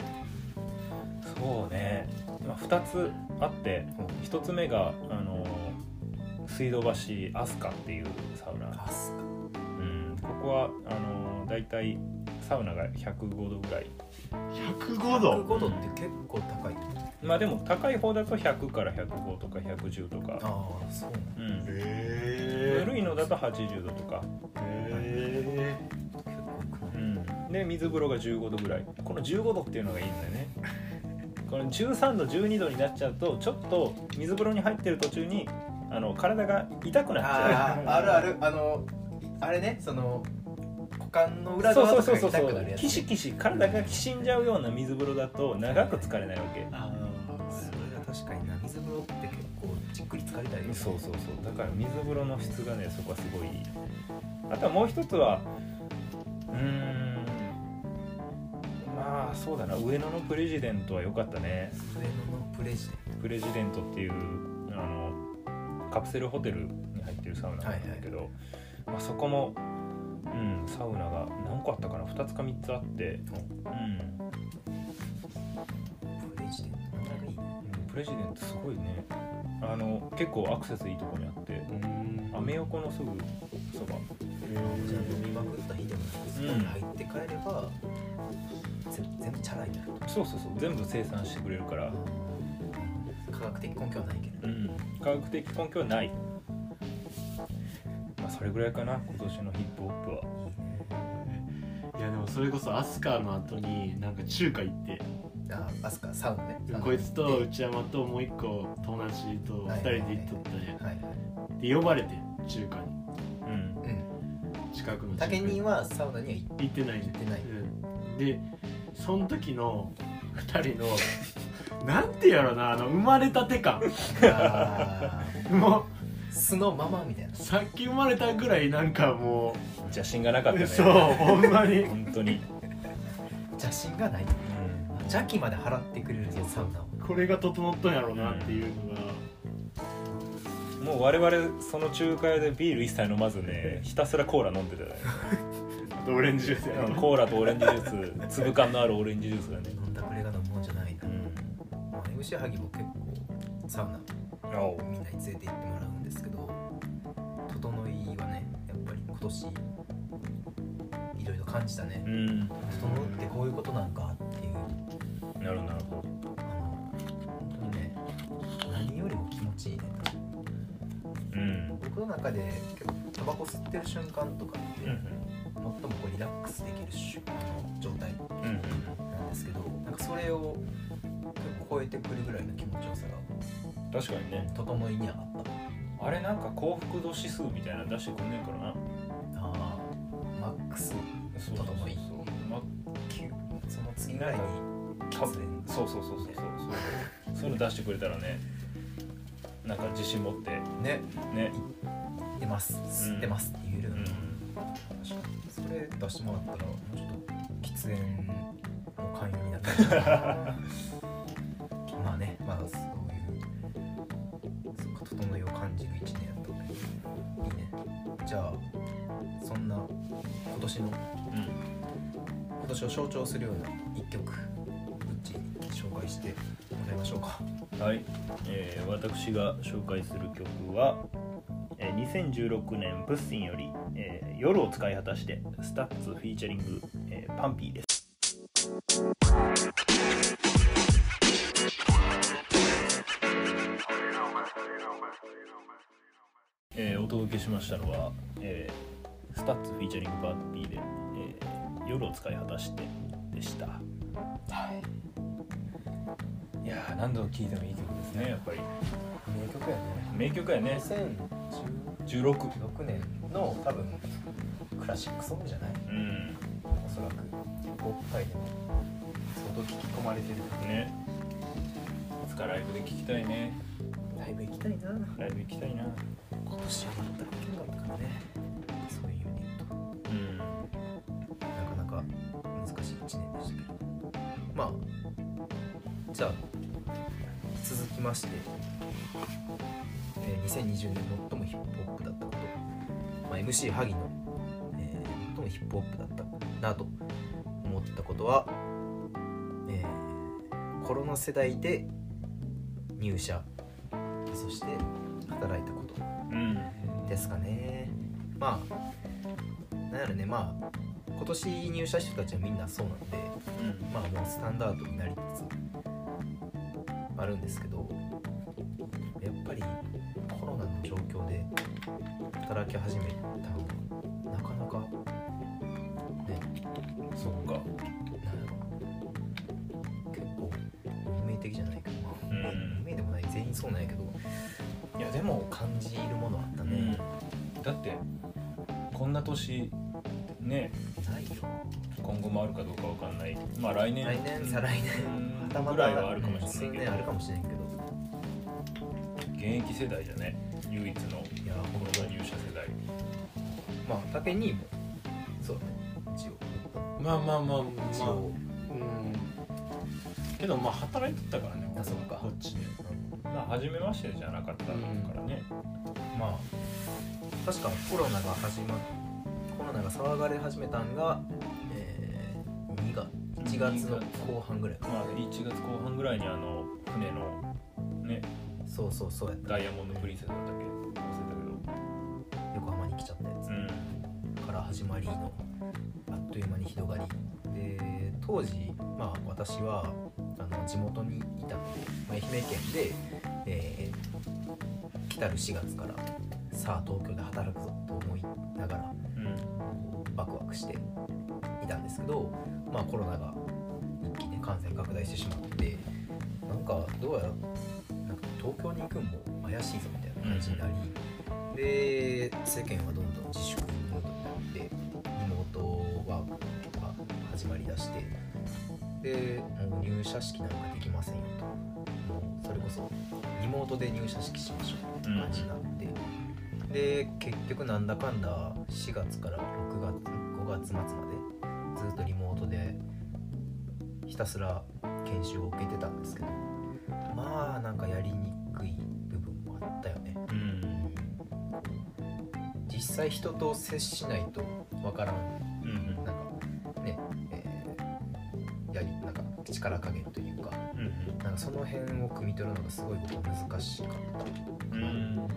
そうね、まあ、2つあって1つ目が、あのー水道橋飛鳥っていうサウナ、ここはあのー、大体サウナが105度ぐらい。105度？105度って結構高い。まあでも高い方だと100から105とか110とか、ああそうなんうん、へ緩いのだと80度とか、え結構いくうな、ん、で水風呂が15度ぐらい。この15度っていうのがいいんだよね。この13度12度になっちゃうとちょっと水風呂に入ってる途中にあの体が痛くなっちゃあああるある。あのあれねその股間のう裏そう側とかそうそうそうが痛くなるやつキシキシ体がきしんじゃうような水風呂だと長く疲れないわけ。あそれが確かにな水風呂って結構じっくり疲れたりそうそうそう。だから水風呂の質がねそこはすごいいい。あとはもう一つはうーんまあそうだな。上野のプレジデントは良かったね。上野のプレジデンプレジデントっていうあのカプセルホテルに入ってるサウナなんだけど、まあ、そこも、うん、サウナが何個あったかな？2つか3つあって、うん、プレジデント。なかなかいいねプレジデントすごいね。あの結構アクセスいいとこにあってうん。アメ横のすぐそば。じゃあ飲みまくった日でもそこに入って帰れば、ぜ全部チャラになるとそうそうそう。全部生産してくれるから、科学的根拠はないけど、うん、科学的根拠はない。まあそれぐらいかな今年のヒップホップは。いやでもそれこそ飛鳥の後になんか中華行って。あアスカサウナね。こいつと内山ともう一個友達と二人で行っとったねはいはい。で呼ばれて中華に。うん。うん近くの竹人はサウナには行ってないね。行ってない。うん。でその時の二人のなんてやろなあの生まれたて感。あ (laughs) もー素のままみたいな。うさっき生まれたぐらいなんかも邪心がなかったね。うそうほんまに。本当に、邪心がない。邪気まで払ってくれるぞサウナを。これが整ったんやろうなっていうのが。もう我々その仲介でビール一切飲まずねひたすらコーラ飲んでたよね。あとオレンジジュースやろ。コーラとオレンジジュース粒感のあるオレンジジュースがね。飲んだくれが飲むもんじゃないな、うん。まあ、MC 萩も結構サウナお。みんなに連れて行ってもらうんですけど整いはねやっぱり今年いろいろ感じたね。うん。整うってこういうことなんかっていう。なるなるほあの本当にね何よりも気持ちいいね。どうん。僕の中で結構タバコ吸ってる瞬間とかって、うん最もこうリラックスできるの状態うんうん。なんですけどなんかそれを結構超えてくるぐらいの気持ちよさが確かにね。整いに上がったあれなんか幸福度指数みたいなの出してくんねんからな。ああマックスそう整いま9その次ぐらいにそうそうそうそうそうそう。そういうの出してくれたらねなんか自信持って。ね。ね。出ます。吸ってますって言えるような、うん。確かに。それ出してもらったらもうちょっと喫煙の勧誘になったり (laughs) まあねまあ年のうん。今年を象徴するような一曲うちに紹介しても歌いましょうか。はい、えー私が紹介する曲は、えー2016年 Pushin'より、えー夜を使い果たして STUTS フィーチャリング、えー PUNPEE です。えーお届けしましたのは、えー STUTS フィーチャリング PUNPEE で、えー夜を使い果たしてでした。はい。いやー何度聴いてもいい曲ですねやっぱり。名曲やね。名曲やね。2016 16年の多分クラシックソングじゃない？うん。おそらく。ポップ界でも相当聞き込まれてる。ね。いつかライブで聴きたいね。ライブ行きたいな。ライブ行きたいな。今年は全く行けなかったからね。そういうまあじゃあ続きまして、えー2020年最もヒップホップだったこと、まあ、MC 萩の、えー最もヒップホップだったなと思ったことは、えーコロナ世代で入社そして働いたことうん。ですかね。まあなんやろねまあ今年入社した人たちはみんなそうなんでうん。まあもうスタンダードになりつつあるんですけどやっぱりコロナの状況で働き始めたのはなかなかねそっか。結構運命的じゃないけどまあ、うん。運命でもない全員そうなんやけどいやでも感じるものあったね、だってこんな年ね。今後もあるかどうかわかんない。まあ来年来年再来年。ぐらいはあるかもしれない数けど。年あるかもしれんけど。現役世代じゃね唯一の。いやコロナ入社世代。まあ竹にもそうだね一応。まあまあまあまあ。一応、うん。けどまあ働いてたからねあそうか。こっちで。まあ初めましてじゃなかったからね。まあ確かコロナが始まコロナが騒がれ始めたんが、えー、2月1月の後半ぐらい。かなまあ1月後半ぐらいにあの船のね。そうそうそうやった。ダイヤモンドプリンセスだったっけ？忘れた横浜に来ちゃったやつ、けどうん。から始まりのあっという間に広がり。で当時まあ私はあの地元にいたので、まあ、愛媛県で、えー来たる4月からさあ東京で働くぞと思いながらしていたんですけど、まあ、コロナが一気に感染拡大してしまってなんかどうやらなんか東京に行くんも怪しいぞみたいな感じになり、で世間はどんどん自粛ムードになってリモートワークが始まりだしてでもう入社式なんかできませんよともうそれこそリモートで入社式しましょうって感じになって。で結局なんだかんだ4月から6月5月末までずっとリモートでひたすら研修を受けてたんですけどまあなんかやりにくい部分もあったよね。うん。実際人と接しないとわからん。うんなんかね、えーやりなんか力加減というかうんなんかその辺を汲み取るのがすごい僕は難しかった。うん。うん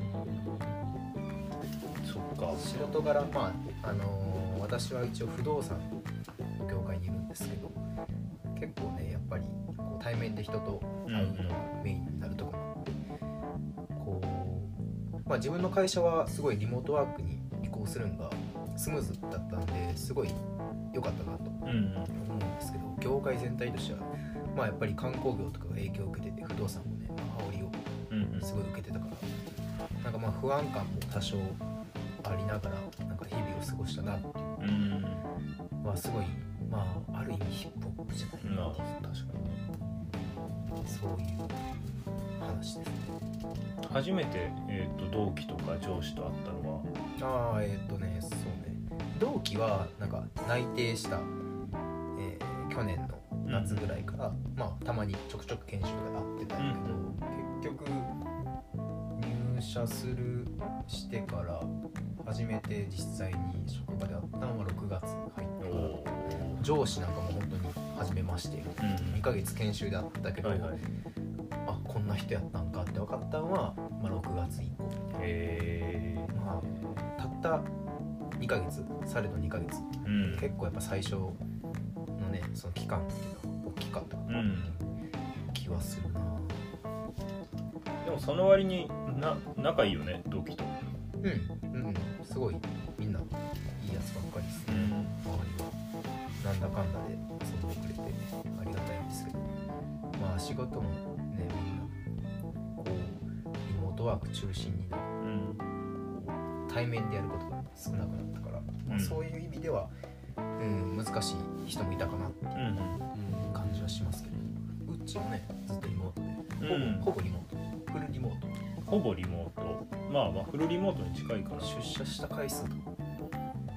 そっか仕事柄まああのー私は一応不動産の業界にいるんですけど結構ねやっぱりこう対面で人と会うのがメインになるところなんでこう、まあ、自分の会社はすごいリモートワークに移行するのがスムーズだったんですごい良かったなとうん思うんですけど業界全体としてはまあやっぱり観光業とかが影響を受けてて不動産もねまあ煽りをすごい受けてたからなんかまあ不安感も多少ありながらなんか日々を過ごしたなっていうはすごいまあある意味ヒップホップじゃない。まあなっていう確かにそういう話ですね。初めて、えー、と同期とか上司と会ったのは？ああえっ、とねそうね。同期はなんか内定した、えー去年の夏ぐらいから、まあたまにちょくちょく研修とかで会ってたんやけど、結局入社するしてから初めて実際に職場で会ったのは6月入ってから。お上司なんかも本当に初めまして。うん2ヶ月研修であったけど、はいはい。な人やったんかって分かったのは、まあ、6月以降へえまあたった2ヶ月されど2ヶ月。うん。結構やっぱ最初のねその期間っていうのは大きかったかな。うん。気はするな。でもその割にな仲いいよね同期と。うんうんすごいみんないいやつばっかりですね、ん。周りは。なんだかんだで遊んでくれてありがたいんですけど。まあ仕事もねみんなこうリモートワーク中心になうん。対面でやることが少なくなったから、まあうん。そういう意味では、うん、難しい人もいたかなってうんいう感じはしますけど。うっちもねずっとリモートで。ほぼ,、うん。ほぼリモート。フルリモートほぼリモート。まあまあフルリモートに近いから出社した回数とか。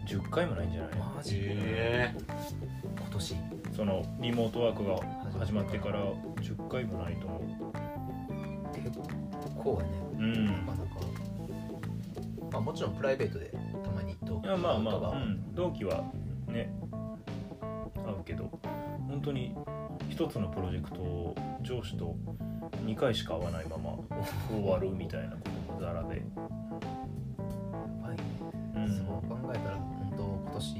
10回もないんじゃない？マジ？でえ。今年。そのリモートワークが始まってから10回もないと思結構ね。ううん。なかなか、まあ、もちろんプライベートでたまに同期まあまあ、うん、同期はね会うけど本当に一つのプロジェクトを上司と2回しか会わないまま終わるみたいなこともざらで、やばいねうん、そう考えたら本当今年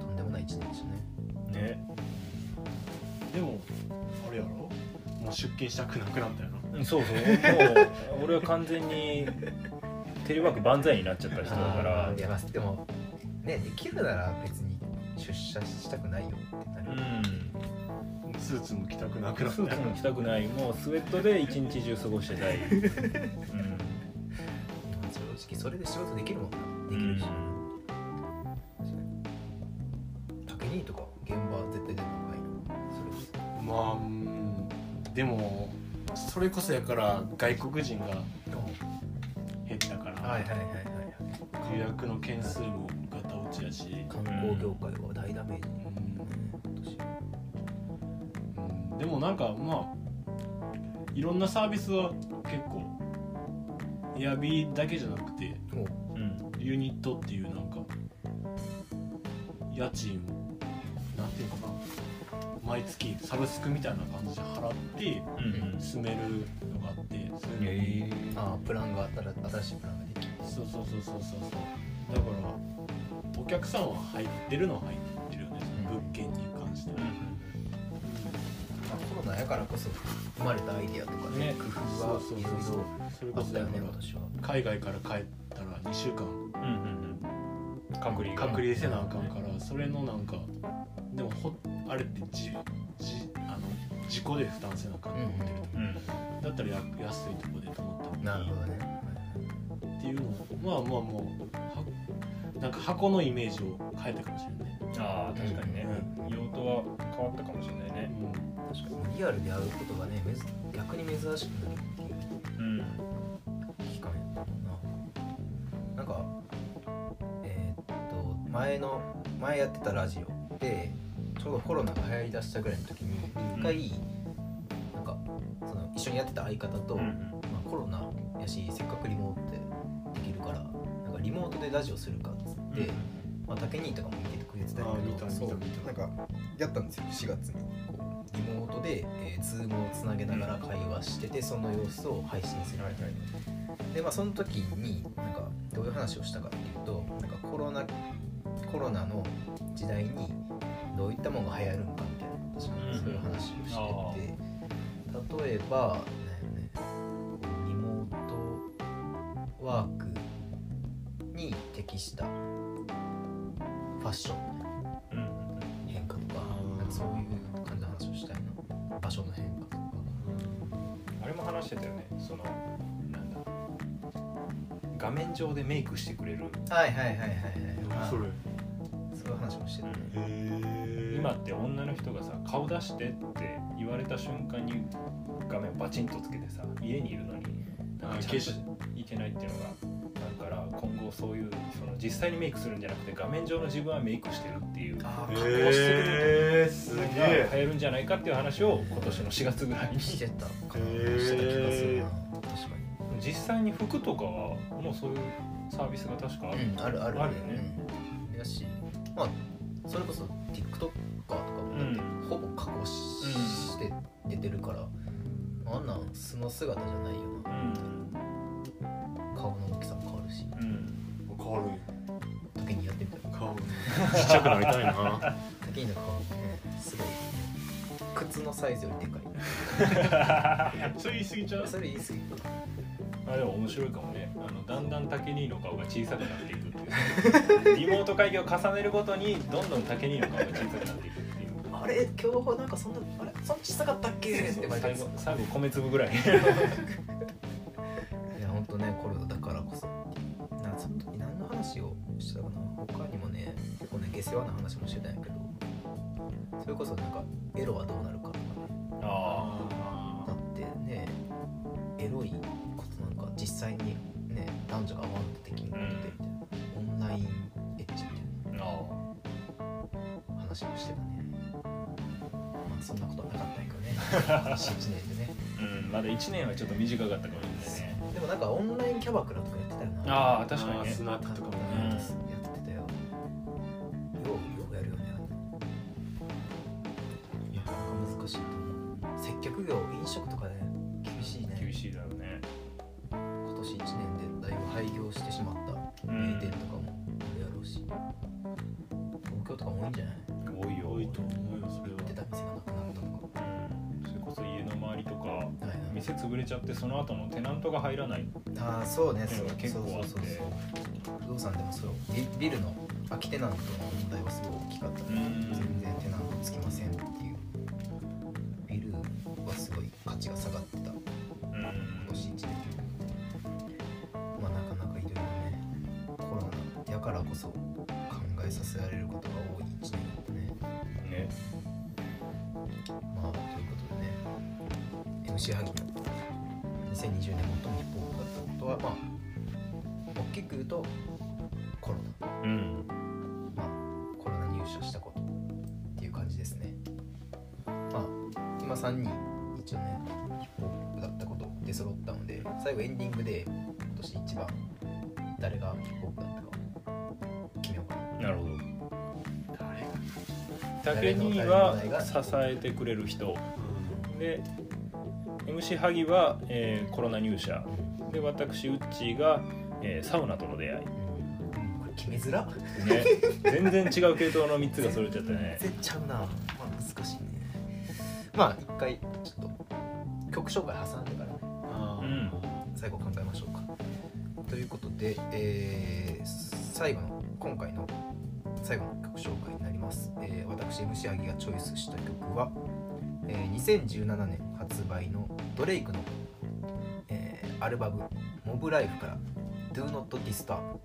とんでもない1年でしたね。ね。でもあれやろ？もう出勤したくなくなったよなうんそうそう。もう俺は完全にテレワーク万歳になっちゃった人だから。いやまあでもねできるなら別に出社したくないよってなる、うんスーツも着たくなくなった。よスーツも着たくない。もうスウェットで一日中過ごしてたい、(laughs) うん。正直それで仕事できるもんな。できるし、竹兄とか現場絶対出た方がいいまあうんでもそれこそやから外国人が減ったから、はいはいはいはい予約の件数もガタ落ちやし、観光業界は大ダメージ、うんでもなんかまあいろんなサービスは結構エアビーだけじゃなくてもううん。ユニットっていうなんか家賃なんていうのかな毎月サブスクみたいな感じで払ってうんうん。住めるのがあってそういうの。え。あープランが新新しいプランができる。そうそうそうそうそうそう。だからお客さんは入ってるのは入ってるよねその物件にナやからこそ生まれたアイディアとかねね。工夫はそうそういろいろあったよこそだからね今年は。海外から帰ったら2週間。うんうんうん。隔離が。隔離せなあかんからそれのなんかでもほあれってじじあの自己で負担せなあかんと思ってると。うんだったらや安いとこで泊まった方ながいい。るほどね。っていうのをまあまあもうはなんか箱のイメージを変えたかもしれないね、ああ確かにね、用途は変わったかもしれないね。確かにリアルで会うことがねめず逆に珍しくなるってい。ううん。期間やったもんな。なんかえーっと前の前やってたラジオでちょうどコロナが流行りだしたぐらいの時に一回、なんかその一緒にやってた相方と、うんまあ、コロナやしせっかくリモートでできるからなんかリモートでラジオするかっつって、まあ、竹兄とかも見ててくれてたんやあー見たけどそうなんかやったんですよ4月に。こうリモートで、えー、ズームをつなげながら会話しててその様子を配信するみたいな、でまあその時になんかどういう話をしたかっていうとなんかコロナコロナの時代にどういったものが流行るのかみたいな確かにそういう話をしてて、例えばねリモートワークに適したファッションうんうん変化とかそういう感じの話をしたいな。場所の変化とか。あれも話してたよね。そのなんだ画面上でメイクしてくれる、はいはいはいはいはいそれそういう話もしてたね。へ今って女の人がさ顔出してって言われた瞬間に画面バチンとつけてさ家にいるのになんかちゃんと消しいけないっていうのが今後そういうその実際にメイクするんじゃなくて画面上の自分はメイクしてるっていうあ工してるえすのがげえ流行るんじゃないかっていう話を今年の4月ぐらいにしてたかなへーしてた気がするな。確か実際に服とかはもうそういうサービスが確かある、にうんあるある。あるよねうんやしまあそれこそ TikTok とかもだってうん。ほぼ加工し,、して出てるから、まあ、あんなん素の姿じゃないようん変わるん。や時にやってみたら変わるちっちゃくなりたいな。時にの顔もねすごい靴のサイズよりでかい。(laughs) それ言い過ぎちゃう？それ言い過ぎ。あでも面白いかもね。あのだんだん竹兄の顔が小さくなっていくっていう。リモート会議を重ねるごとにどんどん竹兄の顔が小さくなっていくっていう。あれ？今日なんかそんなあれ？そんな小さかったっけ？って毎回最後最後米粒ぐらい下世話な話もしてたんやけど。それこそなんかエロはどうなるかとかね。あだってねエロいことなんか実際にね男女が合わんとできんことでみたいな、オンラインエッチみたいな。話もしてたね。まあそんなことはなかったんやけどね。新1年でねーうんまだ1年はちょっと短かったかもしれないねでもなんかオンラインキャバクラとかやってたよなああ確かにね。スナックとかもうん難しいと思う。接客業飲食とかね厳しいね。厳しいだろうね。今年1年でだいぶ廃業してしまったうん。名店とかもあるやろうし。東京とかも多いんじゃない？多いよ。多いと思うよそれは。行ってた店がなくなったとか。うん。それこそ家の周りとかはいはい。店潰れちゃってその後のテナントが入らない。ああそうね。そう結構あって。そうそうそう。不動産でもそう。ビビルの空きテナントの問題はすごい大きかったね。うん。全然テナントつきません値が下がってた。うん。今年1年まあなかなかいろいろねコロナやからこそ考えさせられることが多い1年だったね。ね。まあということでね MC 萩の2020年最もヒップホップだったことはまあ大きく言うと最後エンディングで今年一番誰がヒップホップだったかを決めようかな。なるほど。誰が竹には支えてくれる人。で MC 萩は、えーコロナ入社。で私ウッチーが、えーサウナとの出会い。これ決めづらね。全然違う系統の3つが揃っちゃったね。全然ちゃうな。まあ難しいね。まあ一回ちょっと曲紹介挟んでから最後考えましょうか。ということで、えー最後の今回の最後の曲紹介になります、えー私 MC アギがチョイスした曲は、えー2017年発売のドレイクの、えーアルバム「モブライフ」から「Do Not Disturb」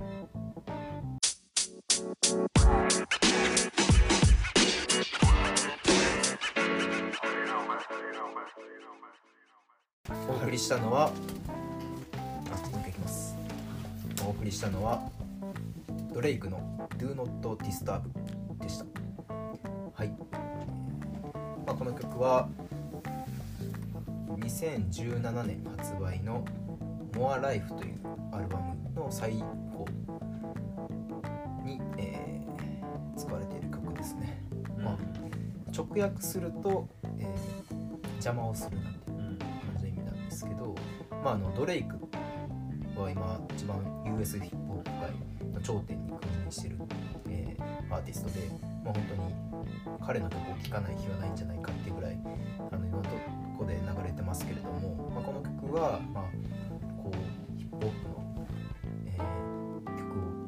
お送りしたのはあもう一回いきます。お送りしたのはドレイクの「Do Not Disturb」でした。はい、まあ、この曲は2017年発売の「More Life」というアルバムの最高に、えー使われている曲ですね、まあ、直訳すると、えー邪魔をするなんてですけど、まあ、あのドレイクは今一番 US ヒップホップ界の頂点に君臨してる、えーアーティストで、まあ、本当に彼の曲を聴かない日はないんじゃないかっていうぐらいあのいろんなとこで流れてますけれども、まあ、この曲は、まあ、こうヒップホップの、えー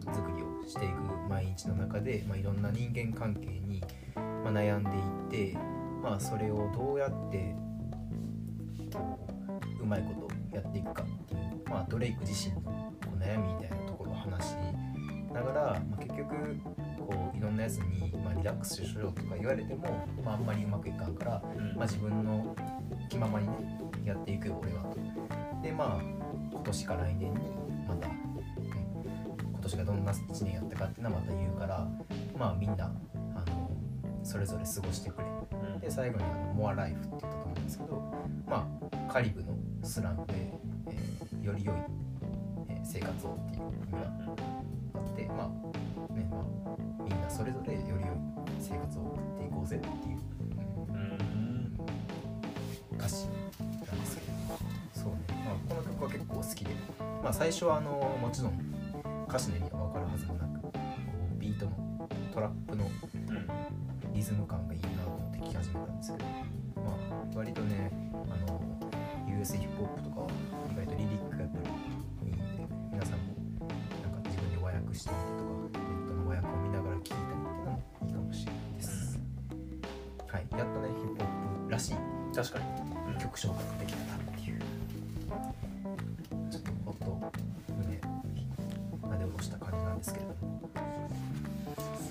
曲を作りをしていく毎日の中で、まあ、いろんな人間関係に、まあ、悩んでいって、まあ、それをどうやってううまいことやっていくかっていう、まあ、ドレイク自身のこう悩みみたいなところを話しながら、まあ、結局こういろんなやつに、まあ、リラックスしろよとか言われても、まあ、あんまりうまくいかんから、うん。まあ、自分の気ままにねやっていくよ俺はと。でまあ今年か来年にまた、うん今年がどんな1年やったかっていうのはまた言うからまあみんなあのそれぞれ過ごしてくれ。うん。で最後にあの「モアライフ」って言ったと思うんですけどまあカリブのスランで、えー、より良い、えー、生活をっていう意があってまあねまあみんなそれぞれより良い生活を送っていこうぜっていう、うん、歌詞なんですけどそうね、まあ、この曲は結構好きで、まあ、最初はあのもちろん歌詞の意味は分かるはずもなくこうビートのトラップのリズム感がいいなと思って聴き始めたんですけど、まあ、割とねあの US ヒップホップとかは意外とリリックがやっぱりいいんで皆さんもなんか自分で和訳してみるとかネットの和訳を見ながら聴いたりっていうのもいいかもしれないです、はい。やっとねヒップホップらしい確かに、曲紹介。ができたなっていうちょっとほっと胸なで下ろした感じなんですけれども。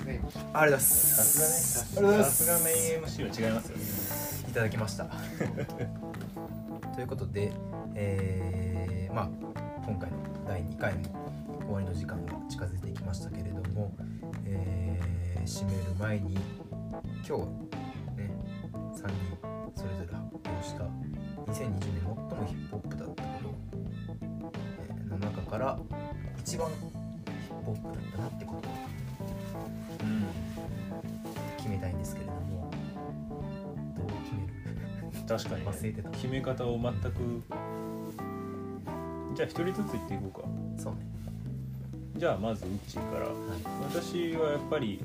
ありがとうございます。さすがね。さすがメイン MC は違いますよね。いただきましたということで、えーまあ今回の第2回も終わりの時間が近づいてきましたけれども、えー締める前に今日ね3人それぞれ発表した2020年最もヒップホップだったこと、えーの中から一番ヒップホップだったなってことをうん。決めたいんですけれども確かに、忘れてた。決め方を全く。じゃあ一人ずつ言っていこうか。そうね。じゃあまずうっちーから。私はやっぱり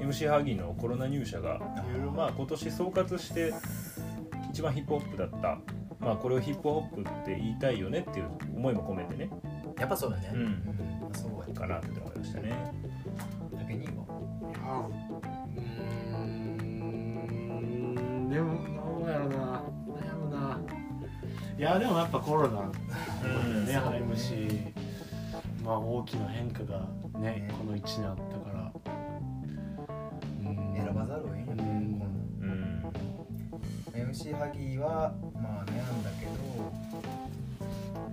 うん MC ハギのコロナ入社がいろいろまあ今年総括して一番ヒップホップだった。まあこれをヒップホップって言いたいよねっていう思いも込めてね。やっぱそうだね。うん。まあそうやかなって思いましたね。だけには。う。ーんでもどうやろうな。悩むな。いやでもやっぱコロナ。うん。ねハイムシ。まあ大きな変化がねねこの1年あったから。うん。選ばざるを得んよ。ね。うん。こうん。の MC ハギーはまあ悩んだけど、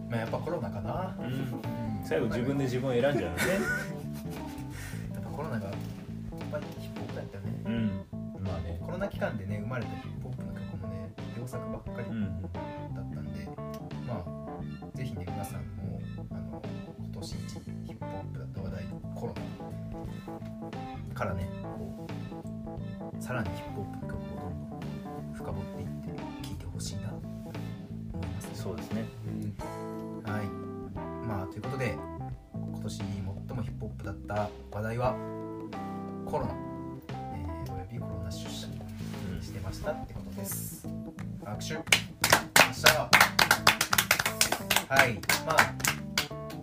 まあやっぱコロナかな。うん。うん。最後自分で自分を選んじゃうね。(laughs) やっぱコロナがやっぱりヒップホップだったよね。うん。まあね。コロナ期間でね生まれたヒップホ作ばっかりうんだったんで、まあぜひね皆さんもあの今年一ヒップホップだった話題コロナからねこうさらにヒップホップの曲をどんどん深掘っていって聴いてほしいなと思いますね。そうですね。うんはい。まあということで今年最もヒップホップだった話題はコロナ、えーおよびコロナ出社うんしてましたってことです。握手。は。い。まあ、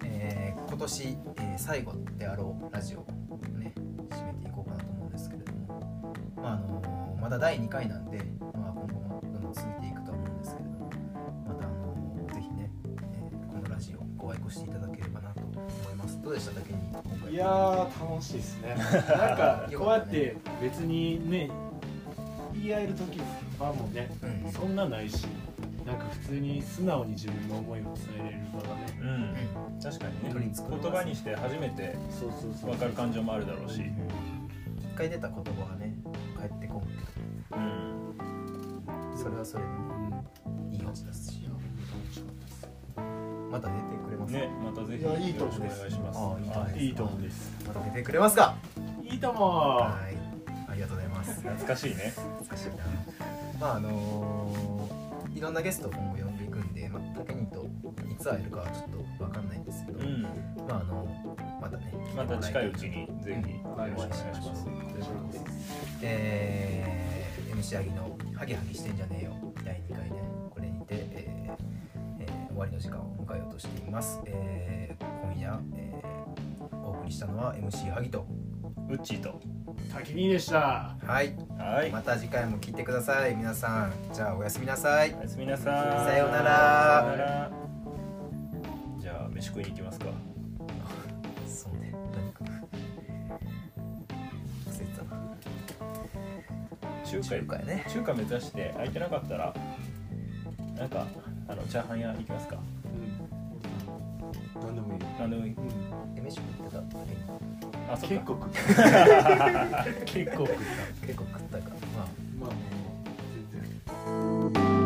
えー今年、えー最後であろうラジオをね締めていこうかなと思うんですけれども。まああのまだ第2回なんで、まあ、今後もどんどん続いていくとは思うんですけれども。またあのぜひね、えーこのラジオご愛顧していただければなと思います。どうでした？だけにいやー楽しいですね。なんか (laughs) こうやって別にね言い合える時はもうねうん。そんなないしなんか普通に素直に自分の思いを伝えれる場がね。うん。確かにね。取り繕います言葉にして初めて分かる感情もあるだろうし。一回出た言葉がね返ってこんうん。それはそれでね。うん。いい味ですしまた出てくれますか？ねまたぜひいやいいとよろしくおいします。ああいいと思はい。いいと思うんです。また出てくれますか？いいと思うはい。ありがとうございます。懐かしいね懐かしいなまああのーいろんなゲストを今後呼んでいくんで、まあ、竹にといつ会えるかはちょっとわかんないんですけど、うん。まああのまたねまた近いうちにぜひよおろしくお願いし会いしましょうということでえー、MC アギの「ハギハギしてんじゃねえよ」第2回ねこれにて、えーえー終わりの時間を迎えようとしています、えー今夜、えーお送りしたのは MC ハギとウッチーと。滝兄でした。はい。はい。また次回も聞いてください。皆さんじゃあおやすみなさい。おやすみなさい。さようなら。さようなら。じゃあ飯食いに行きますか。(laughs) そうね。何か忘れてたな中華中華やね。中華目指して空いてなかったらなんかあのチャーハン屋行きますか。うん。何でもいい。なんでもいい。うん。え飯食ってた？あ結構食った。(laughs) 結構食った。結構食ったか。まあ。まあもう全然。